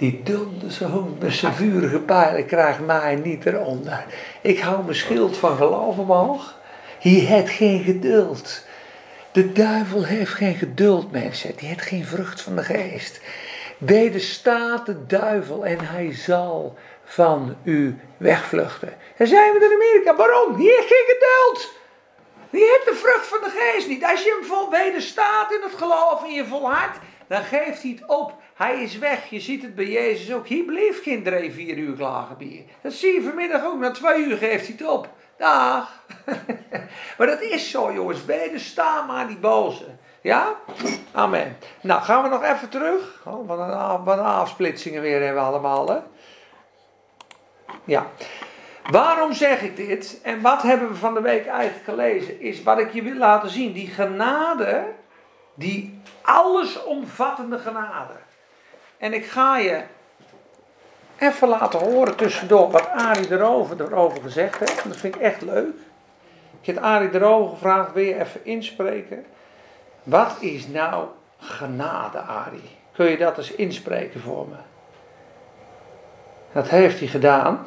Die donders hond met zijn vurige krijgt mij niet eronder. Ik hou mijn schild van geloof omhoog. Hij heeft geen geduld. De duivel heeft geen geduld, mensen. Die heeft geen vrucht van de geest. Wederstaat de duivel en hij zal van u wegvluchten. En zijn we in Amerika. Waarom? Heeft geen geduld. Die heeft de vrucht van de geest niet. Als je hem vol wederstaat in het geloof en je volhardt, dan geeft hij het op. Hij is weg. Je ziet het bij Jezus ook. Hij bleef geen drie, vier uur klagen bier. Dat zie je vanmiddag ook. Na twee uur geeft hij het op. Dag. maar dat is zo, jongens. Wedersta maar die boze. Ja? Amen. Nou, gaan we nog even terug. Oh, wat, een, wat afsplitsingen weer hebben we allemaal, hè? Ja. Waarom zeg ik dit? En wat hebben we van de week eigenlijk gelezen? Is wat ik je wil laten zien. Die genade, die allesomvattende genade. En ik ga je even laten horen tussendoor wat Arie erover, erover gezegd heeft. Dat vind ik echt leuk. Ik heb Arie erover gevraagd, wil je even inspreken? Wat is nou genade, Arie? Kun je dat eens inspreken voor me? Dat heeft hij gedaan.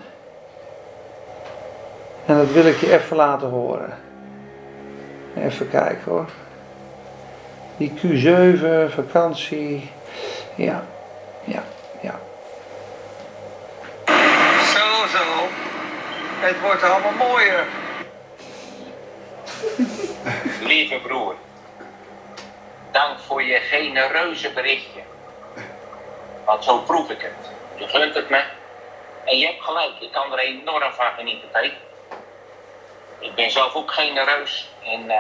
En dat wil ik je even laten horen. Even kijken hoor. Die Q7, vakantie. Ja, ja, ja. Zo, zo. Het wordt allemaal mooier. Lieve broer, dank voor je genereuze berichtje. Want zo proef ik het. Je gunt het me. En je hebt gelijk, ik kan er enorm van genieten. Ik ben zelf ook genereus in uh,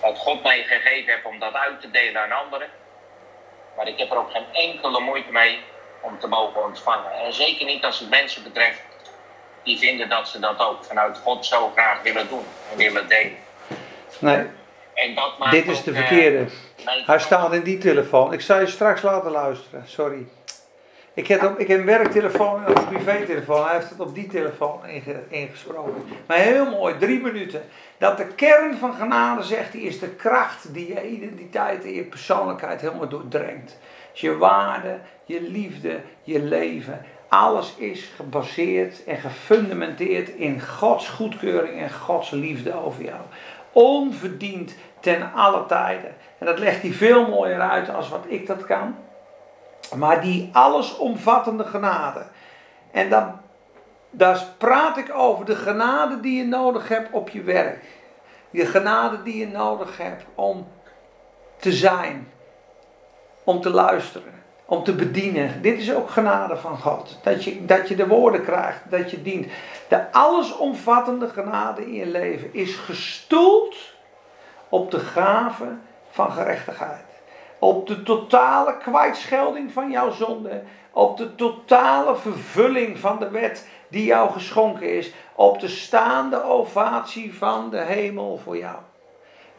wat God mij gegeven heeft om dat uit te delen aan anderen. Maar ik heb er ook geen enkele moeite mee om te mogen ontvangen. En zeker niet als het mensen betreft die vinden dat ze dat ook vanuit God zo graag willen doen en willen delen. Nee, En dat maakt dit is ook, de eh, verkeerde. Hij staat in die telefoon. Ik zal je straks laten luisteren, sorry. Ik heb, op, ik heb een werktelefoon en een privételefoon. Hij heeft het op die telefoon inge- ingesproken. Maar heel mooi, drie minuten. Dat de kern van genade, zegt hij, is de kracht die je identiteit en je persoonlijkheid helemaal doordrenkt. Dus je waarde, je liefde, je leven. Alles is gebaseerd en gefundamenteerd in Gods goedkeuring en Gods liefde over jou. Onverdiend ten alle tijden. En dat legt hij veel mooier uit als wat ik dat kan. Maar die allesomvattende genade. En dan, daar praat ik over de genade die je nodig hebt op je werk. De genade die je nodig hebt om te zijn. Om te luisteren. Om te bedienen. Dit is ook genade van God. Dat je, dat je de woorden krijgt. Dat je dient. De allesomvattende genade in je leven is gestoeld op de gave van gerechtigheid. Op de totale kwijtschelding van jouw zonde. Op de totale vervulling van de wet die jou geschonken is. Op de staande ovatie van de hemel voor jou.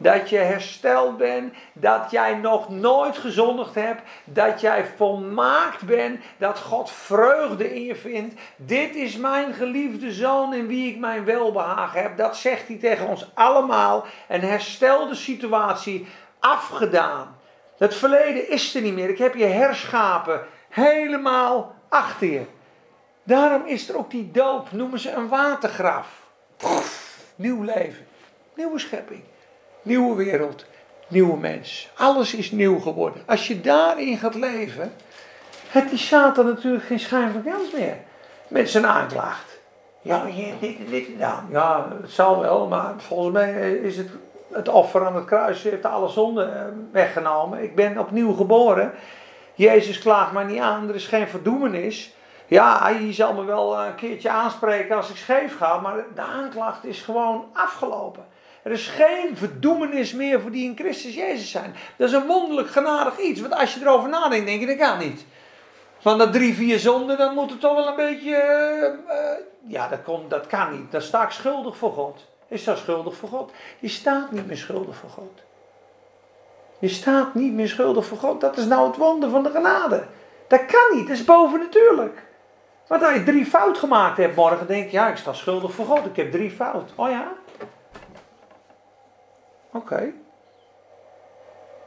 dat je hersteld bent, dat jij nog nooit gezondigd hebt, dat jij volmaakt bent, dat God vreugde in je vindt. Dit is mijn geliefde zoon in wie ik mijn welbehagen heb. Dat zegt hij tegen ons allemaal. Een herstelde situatie, afgedaan. Het verleden is er niet meer. Ik heb je herschapen helemaal achter je. Daarom is er ook die doop, noemen ze een watergraf. Nieuw leven, nieuwe schepping, nieuwe wereld, nieuwe mens. Alles is nieuw geworden. Als je daarin gaat leven, heeft die Satan natuurlijk geen schijn van kans meer. Met zijn aanklacht. Ja, dit en dit gedaan. Ja, het zal wel, maar volgens mij is het het offer aan het kruis heeft alle zonden eh, weggenomen. Ik ben opnieuw geboren. Jezus klaagt mij niet aan, er is geen verdoemenis. Ja, hij zal me wel een keertje aanspreken als ik scheef ga, maar de aanklacht is gewoon afgelopen. Er is geen verdoemenis meer voor die in Christus Jezus zijn. Dat is een wonderlijk genadig iets, want als je erover nadenkt, denk je dat kan niet. Van dat drie, vier zonden, dan moet het toch wel een beetje. Uh, ja, dat, kon, dat kan niet. Dan sta ik schuldig voor God. Is dat schuldig voor God? Je staat niet meer schuldig voor God. Je staat niet meer schuldig voor God. Dat is nou het wonder van de genade. Dat kan niet, dat is bovennatuurlijk. Want als je drie fout gemaakt hebt morgen, denk je, ja, ik sta schuldig voor God. Ik heb drie fout. Oh ja? Oké.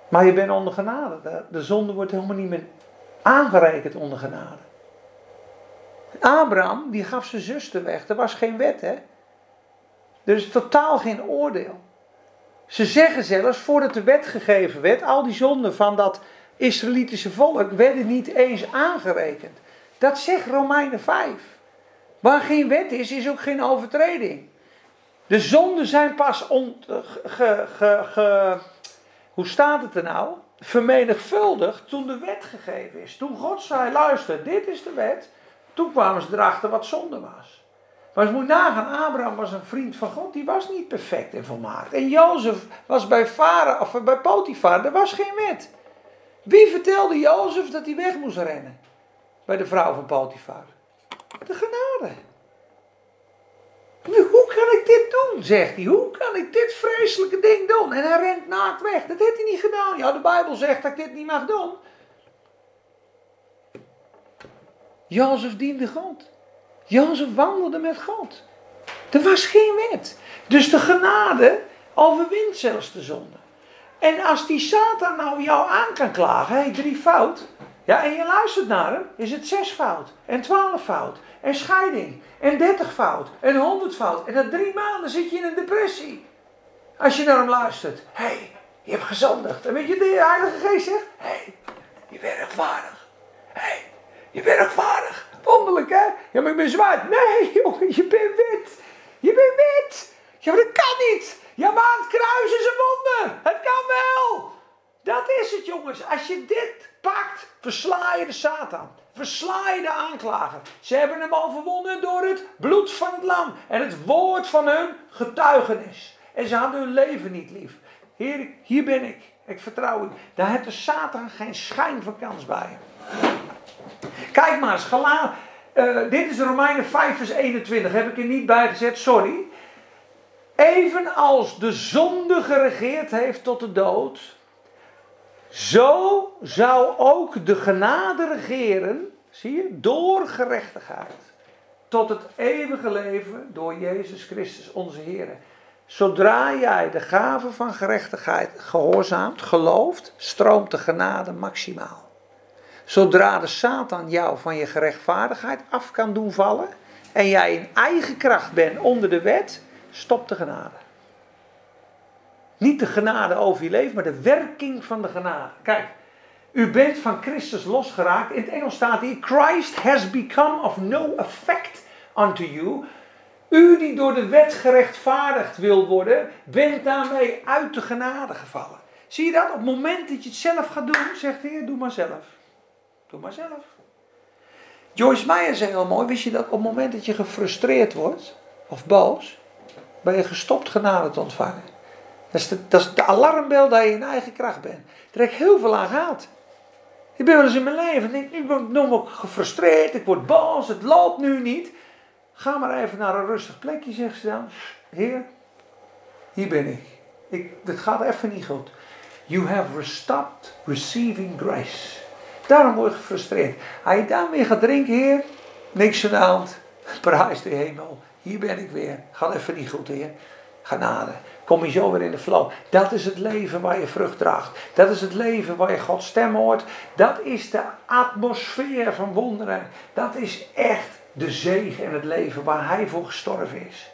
Maar je bent onder genade. De, de zonde wordt helemaal niet meer aangerekend onder genade. Abraham, die gaf zijn zuster weg. Er was geen wet, hè? Er is totaal geen oordeel. Ze zeggen zelfs, voordat de wet gegeven werd, al die zonden van dat Israëlitische volk werden niet eens aangerekend. Dat zegt Romeinen 5. Waar geen wet is, is ook geen overtreding. De zonden zijn pas on, ge, hoe staat het er nou? Vermenigvuldigd toen de wet gegeven is. Toen God zei, luister, dit is de wet. Toen kwamen ze erachter wat zonde was. Maar je moet nagaan, Abraham was een vriend van God, die was niet perfect en volmaakt. En Jozef was bij Farao, of bij Potifar, er was geen wet. Wie vertelde Jozef dat hij weg moest rennen? Bij de vrouw van Potifar. De genade. Hoe kan ik dit doen, zegt hij. Hoe kan ik dit vreselijke ding doen? En hij rent naakt weg. Dat heeft hij niet gedaan. Ja, de Bijbel zegt dat ik dit niet mag doen. Jozef diende God. Jozef wandelde met God. Er was geen wet. Dus de genade overwint zelfs de zonde. En als die Satan nou jou aan kan klagen, hey, drie fout. Ja, en je luistert naar hem, is het zes fout. En twaalf fout. En scheiding. En dertig fout. En honderd fout. En na drie maanden zit je in een depressie. Als je naar hem luistert. Hé, hey, je hebt gezondigd. En weet je, de Heilige Geest zegt. Hé, hey, je bent rechtvaardig. Hé, hey, je bent rechtvaardig. Wonderlijk, hè? Ja, maar ik ben zwart. Nee, jongen, je bent wit. Je bent wit. Ja, maar dat kan niet. Ja, maar het kruis is. Het kan wel. Dat is het, jongens. Als je dit pakt, versla je de Satan. Versla je de aanklager. Ze hebben hem overwonnen door het bloed van het lam. En het woord van hun getuigenis. En ze hadden hun leven niet lief. Heer, hier ben ik. Ik vertrouw u. Daar heeft de Satan geen schijn van kans bij. Kijk maar eens, uh, dit is Romeinen 5 vers 21, heb ik er niet bij gezet, sorry. Evenals de zonde geregeerd heeft tot de dood, zo zou ook de genade regeren, zie je, door gerechtigheid. Tot het eeuwige leven door Jezus Christus onze Heer. Zodra jij de gave van gerechtigheid gehoorzaamt, gelooft, stroomt de genade maximaal. Zodra de Satan jou van je gerechtvaardigheid af kan doen vallen en jij in eigen kracht bent onder de wet, stopt de genade. Niet de genade over je leven, maar de werking van de genade. Kijk, u bent van Christus losgeraakt. In het Engels staat hier: Christ has become of no effect unto you. U die door de wet gerechtvaardigd wil worden, bent daarmee uit de genade gevallen. Zie je dat? Op het moment dat je het zelf gaat doen, zegt de Heer: doe maar zelf. Maar zelf. Joyce Meyer zei heel mooi, wist je dat op het moment dat je gefrustreerd wordt, of boos, ben je gestopt genade te ontvangen. Dat is de, dat is de alarmbel dat je in eigen kracht bent. Ik heel veel aan gehad. Ik ben wel eens in mijn leven, ik, ik ben nog gefrustreerd, ik word boos, het loopt nu niet. Ga maar even naar een rustig plekje, zegt ze dan. Heer, hier ben ik. Ik, het gaat even niet goed. You have stopped receiving grace. Daarom word je gefrustreerd. Als je dan weer gaat drinken, heer, niks aan de de hemel. Hier ben ik weer. Gaat even niet goed, heer. Genade. Kom je zo weer in de flow. Dat is het leven waar je vrucht draagt. Dat is het leven waar je Gods stem hoort. Dat is de atmosfeer van wonderen. Dat is echt de zegen en het leven waar Hij voor gestorven is.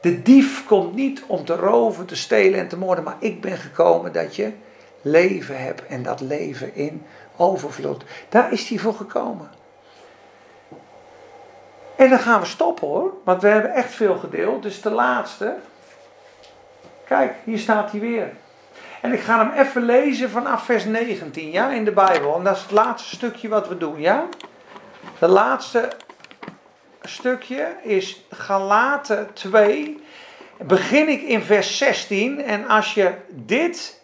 De dief komt niet om te roven, te stelen en te moorden, maar ik ben gekomen dat je leven hebt en dat leven in overvloed. Daar is hij voor gekomen. En dan gaan we stoppen hoor, want we hebben echt veel gedeeld. Dus de laatste. Kijk, hier staat hij weer. En ik ga hem even lezen vanaf vers 19, ja, in de Bijbel. En dat is het laatste stukje wat we doen, ja. De laatste stukje is Galaten 2. Begin ik in vers 16. En als je dit,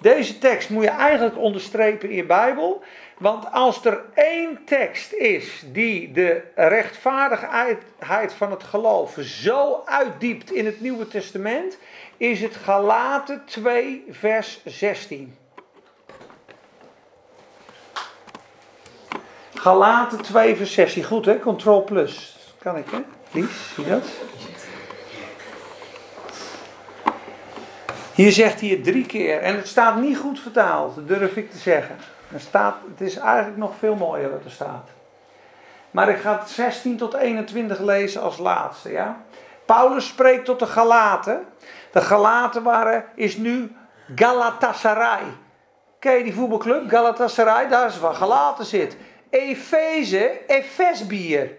deze tekst moet je eigenlijk onderstrepen in je Bijbel. Want als er één tekst is die de rechtvaardigheid van het geloof zo uitdiept in het Nieuwe Testament, is het Galaten 2, vers 16. Galaten 2, vers 16. Goed hè, Control plus. Kan ik hè? Lies, zie dat? Hier zegt hij het drie keer. En het staat niet goed vertaald, durf ik te zeggen. Er staat, het is eigenlijk nog veel mooier wat er staat. Maar ik ga het 16 tot 21 lezen als laatste. Ja? Paulus spreekt tot de Galaten. De Galaten waren, is nu Galatasaray. Ken je die voetbalclub? Galatasaray, daar is waar Galaten zit. Efeze, Efesbier.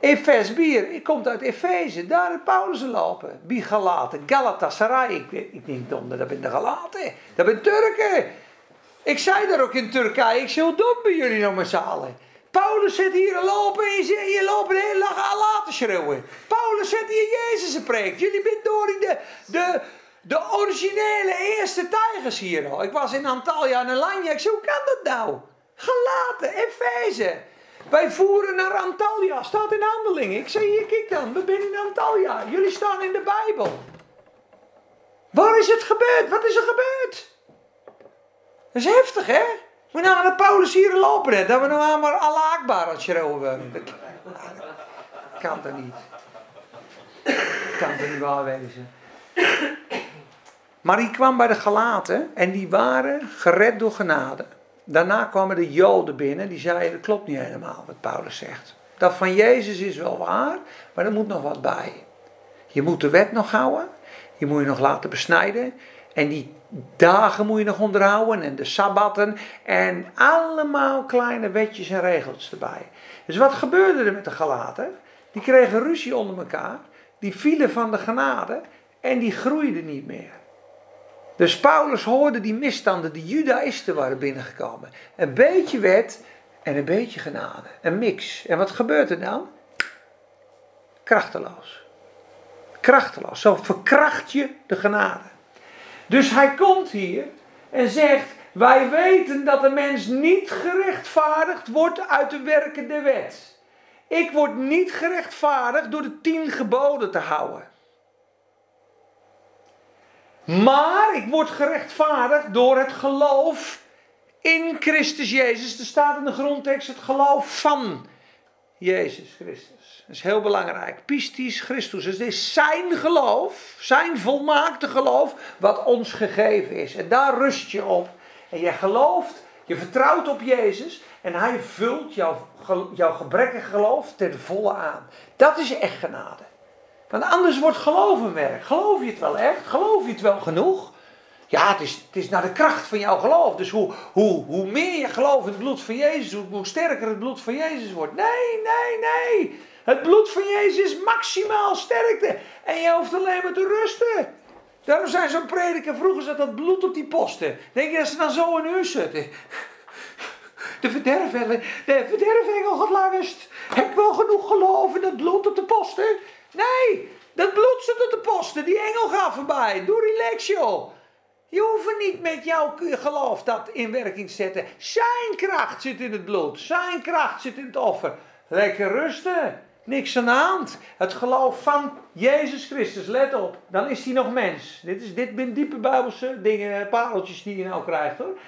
Efesbier, ik komt uit Efeze, daar heeft Paulus lopen. Wie Galaten, Galatasaray, ik, ik denk dom, dat ben de Galaten, dat ben Turken. Ik zei daar ook in Turkije, ik zei, dom ben jullie nou met z'n allen? Paulus zit hier lopen en je, loopt een hele dag laten schreeuwen. Paulus zit hier Jezus preekt. Jullie bent door de, de, de originele eerste tijgers hier. al. Ik was in Antalya en Alanya. Ik zei, hoe kan dat nou? Galaten, Efeze. Wij voeren naar Antalya, staat in handelingen. Ik zei, hier kijk dan, we zijn in Antalya. Jullie staan in de Bijbel. Waar is het gebeurd? Wat is er gebeurd? Dat is heftig, hè? We nou naar Paulus hier lopen, hè? Dat we nou maar Allah Akbar het schreeuwen. Dat kan toch niet? Kan toch niet waar wezen? Maar die kwam bij de Galaten en die waren gered door genade. Daarna kwamen de Joden binnen, die zeiden, dat klopt niet helemaal wat Paulus zegt. Dat van Jezus is wel waar, maar er moet nog wat bij. Je moet de wet nog houden, je moet je nog laten besnijden. En die dagen moet je nog onderhouden en de sabbatten en allemaal kleine wetjes en regels erbij. Dus wat gebeurde er met de Galaten? Die kregen ruzie onder elkaar, die vielen van de genade en die groeiden niet meer. Dus Paulus hoorde die misstanden, die judaïsten waren binnengekomen. Een beetje wet en een beetje genade. Een mix. En wat gebeurt er dan? Krachteloos. Krachteloos. Zo verkracht je de genade. Dus hij komt hier en zegt: Wij weten dat de mens niet gerechtvaardigd wordt uit de werken der wet. Ik word niet gerechtvaardigd door de tien geboden te houden. Maar ik word gerechtvaardigd door het geloof in Christus Jezus. Er staat in de grondtekst het geloof van Jezus Christus. Dat is heel belangrijk. Pistis Christus. Dus het is zijn geloof, zijn volmaakte geloof, wat ons gegeven is. En daar rust je op. En je gelooft, je vertrouwt op Jezus. En hij vult jouw, jouw gebrekkige geloof ten volle aan. Dat is echt genade. Want anders wordt geloven werk. Geloof je het wel echt? Geloof je het wel genoeg? Ja, het is, het is naar de kracht van jouw geloof. Dus hoe, hoe, hoe meer je gelooft in het bloed van Jezus, hoe, hoe sterker het bloed van Jezus wordt. Nee, nee, nee. Het bloed van Jezus is maximaal sterkte. En je hoeft alleen maar te rusten. Daarom zijn zo'n prediker, vroeger zat dat bloed op die posten. Denk je dat ze dan zo in uur zitten? De verderfengel, de verderfengel gaat langst. Heb ik wel genoeg geloof in dat bloed op de posten? Nee, dat bloed zit op de posten. Die engel gaat voorbij. Doe relax joh. Je hoeft niet met jouw geloof dat in werking te zetten. Zijn kracht zit in het bloed. Zijn kracht zit in het offer. Lekker rusten. Niks aan de hand. Het geloof van Jezus Christus, let op. Dan is hij nog mens. Dit, is, dit diepe Bijbelse dingen, pareltjes die je nou krijgt hoor.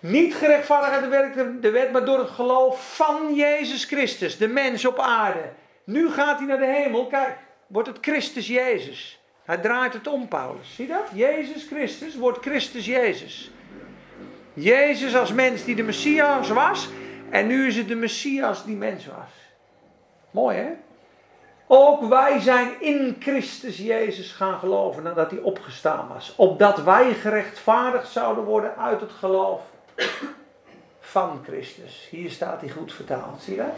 Niet gerechtvaardigd de wet, maar door het geloof van Jezus Christus, de mens op aarde. Nu gaat hij naar de hemel. Kijk, wordt het Christus Jezus. Hij draait het om, Paulus. Zie dat? Jezus Christus wordt Christus Jezus. Jezus als mens die de Messias was. En nu is het de Messias die mens was. Mooi hè? Ook wij zijn in Christus Jezus gaan geloven nadat hij opgestaan was. Opdat wij gerechtvaardigd zouden worden uit het geloof van Christus. Hier staat hij goed vertaald, zie je dat?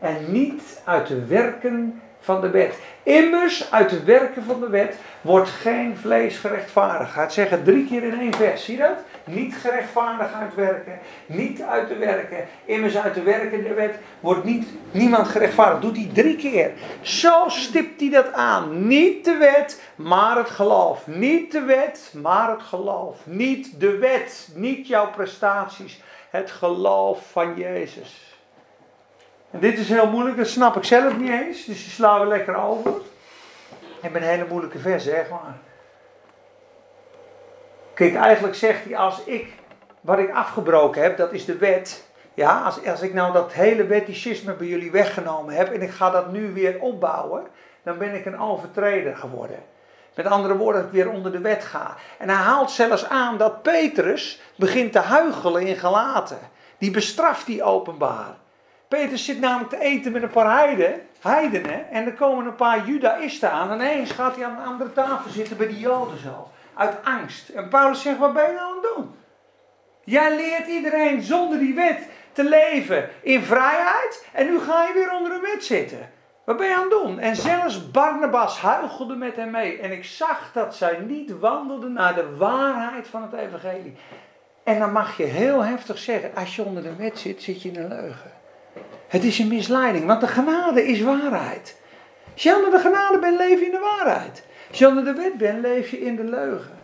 En niet uit de werken van de wet. Immers, uit de werken van de wet wordt geen vlees gerechtvaardigd. Gaat zeggen drie keer in één vers, zie dat? Niet gerechtvaardigd uit werken, niet uit de werken. Immers, uit de werken der wet wordt niet, niemand gerechtvaardigd. Doet hij drie keer. Zo stipt hij dat aan. Niet de wet, maar het geloof. Niet de wet, maar het geloof. Niet de wet, niet jouw prestaties. Het geloof van Jezus. En dit is heel moeilijk, dat snap ik zelf niet eens. Dus die slaan we lekker over. Ik ben een hele moeilijke vers, zeg maar. Kijk, eigenlijk zegt hij, als ik, wat ik afgebroken heb, dat is de wet. Ja, als, als ik nou dat hele wetticisme bij jullie weggenomen heb en ik ga dat nu weer opbouwen, dan ben ik een overtreder geworden. Met andere woorden, dat ik weer onder de wet ga. En hij haalt zelfs aan dat Petrus begint te huichelen in gelaten. Die bestraft die openbaar. Petrus zit namelijk te eten met een paar heiden, heidenen. En er komen een paar judaïsten aan. En ineens gaat hij aan een andere tafel zitten bij die joden zo. Uit angst. En Paulus zegt, wat ben je nou aan het doen? Jij leert iedereen zonder die wet te leven in vrijheid. En nu ga je weer onder de wet zitten. Wat ben je aan het doen? En zelfs Barnabas huichelde met hem mee. En ik zag dat zij niet wandelden naar de waarheid van het evangelie. En dan mag je heel heftig zeggen, als je onder de wet zit, zit je in een leugen. Het is een misleiding, want de genade is waarheid. Als je onder de genade bent, leef je in de waarheid. Als je onder de wet bent, leef je in de leugen.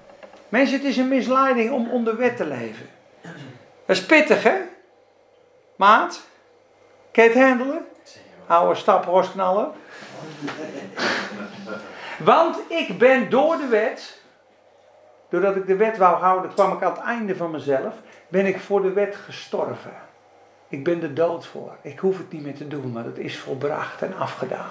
Mensen, het is een misleiding om onder wet te leven. Dat is pittig, hè? Maat? Kan je het handelen? Oude knallen. Want ik ben door de wet, doordat ik de wet wou houden, kwam ik aan het einde van mezelf, ben ik voor de wet gestorven. Ik ben er dood voor. Ik hoef het niet meer te doen, maar het is volbracht en afgedaan.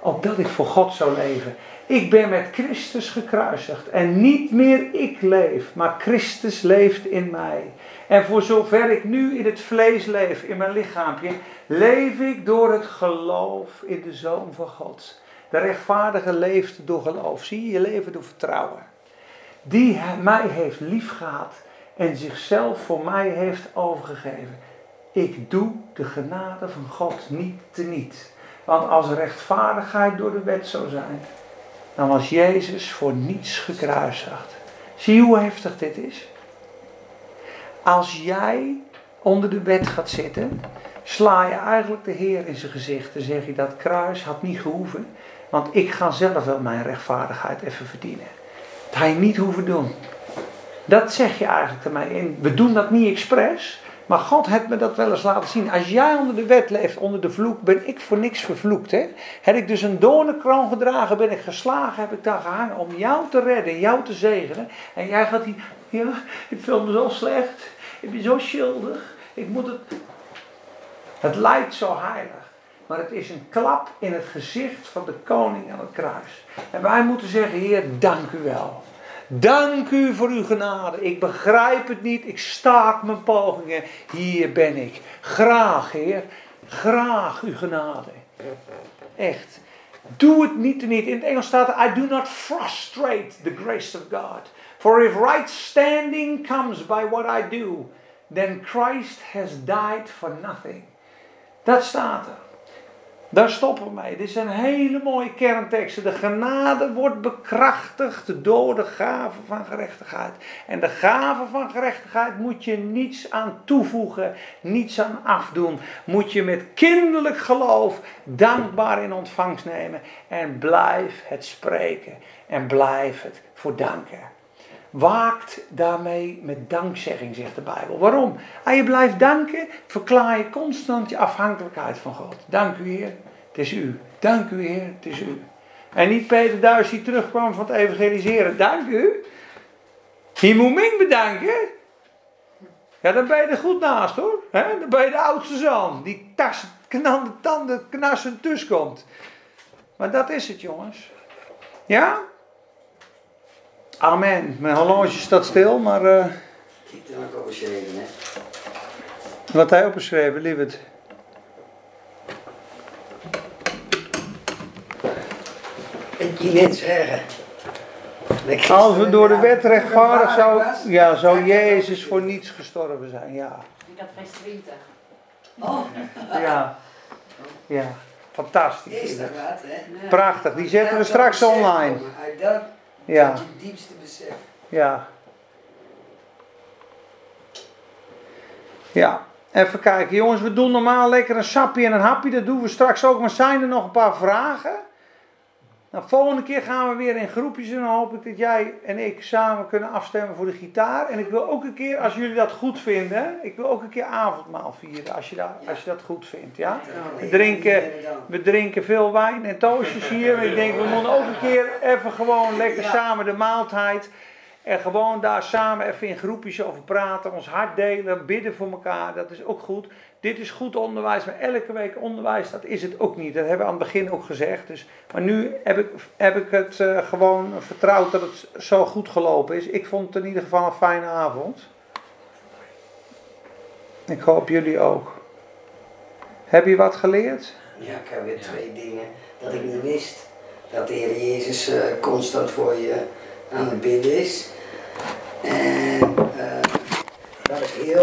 Opdat ik voor God zou leven. Ik ben met Christus gekruisigd. En niet meer ik leef, maar Christus leeft in mij. En voor zover ik nu in het vlees leef, in mijn lichaampje, leef ik door het geloof in de Zoon van God. De rechtvaardige leeft door geloof. Zie je, je leven door vertrouwen. Die mij heeft liefgehad en zichzelf voor mij heeft overgegeven. Ik doe de genade van God niet teniet. Want als rechtvaardigheid door de wet zou zijn, dan was Jezus voor niets gekruisigd. Zie hoe heftig dit is? Als jij onder de wet gaat zitten, sla je eigenlijk de Heer in zijn gezicht en zeg je dat kruis had niet gehoeven, want ik ga zelf wel mijn rechtvaardigheid even verdienen. Dat hij niet hoeven doen. Dat zeg je eigenlijk te mij. We doen dat niet expres, maar God heeft me dat wel eens laten zien. Als jij onder de wet leeft, onder de vloek, ben ik voor niks vervloekt. Hè? Heb ik dus een doornenkroon gedragen, ben ik geslagen, heb ik daar gehangen om jou te redden, jou te zegenen. En jij gaat die, ja, ik voel me zo slecht, ik ben zo schuldig, ik moet het. Het lijkt zo heilig, maar het is een klap in het gezicht van de koning aan het kruis. En wij moeten zeggen, Heer, dank u wel. Dank u voor uw genade. Ik begrijp het niet. Ik staak mijn pogingen. Hier ben ik. Graag, Heer. Graag uw genade. Echt. Doe het niet niet. In het Engels staat I do not frustrate the grace of God. For if right standing comes by what I do, then Christ has died for nothing. Dat staat er. Daar stoppen we mee. Dit zijn hele mooie kernteksten. De genade wordt bekrachtigd door de gave van gerechtigheid. En de gave van gerechtigheid moet je niets aan toevoegen, niets aan afdoen. Moet je met kinderlijk geloof dankbaar in ontvangst nemen. En blijf het spreken. En blijf het voor danken. Waakt daarmee met dankzegging, zegt de Bijbel. Waarom? Als je blijft danken, verklaar je constant je afhankelijkheid van God. Dank u, Heer. Het is u. Dank u, Heer, het is u. En niet Peter Duis die terugkwam van het evangeliseren. Dank u. Je moet Ming bedanken. Ja, dan ben je er goed naast hoor. Dan ben je de oudste zoon. Die tas, knande tanden, knassen tussenkomt. Maar dat is het jongens. Ja? Amen. Mijn horloge staat stil, maar eh, Kijk er ook opgeschreven, hè. wat hij opgeschreven, lieverd. Ik je net zeggen. Als we door de wet rechtvaardig zou, ja, zou Jezus voor niets gestorven zijn. Ja. Ik had vers 20. Oh, Ja. Ja. Fantastisch. is dat wat, hè? Prachtig. Die zetten we straks online. Ja. tot je diepste besef. Ja. Ja. Even kijken, jongens, we doen normaal lekker een sapje en een hapje. Dat doen we straks ook. Maar zijn er nog een paar vragen? Nou, volgende keer gaan we weer in groepjes en dan hoop ik dat jij en ik samen kunnen afstemmen voor de gitaar. En ik wil ook een keer, als jullie dat goed vinden, ik wil ook een keer avondmaal vieren, als je dat, als je dat goed vindt, ja? We drinken, we drinken veel wijn en toastjes hier. Maar ik denk, we moeten ook een keer even gewoon lekker samen de maaltijd. En gewoon daar samen even in groepjes over praten. Ons hart delen, bidden voor elkaar. Dat is ook goed. Dit is goed onderwijs, maar elke week onderwijs, dat is het ook niet. Dat hebben we aan het begin ook gezegd. Dus, maar nu heb ik, heb ik het eh, gewoon vertrouwd dat het zo goed gelopen is. Ik vond het in ieder geval een fijne avond. Ik hoop jullie ook. Heb je wat geleerd? Ja, ik heb weer twee dingen dat ik niet wist. Dat de Heer Jezus eh, constant voor je aan het bidden is. En eh, dat ik heel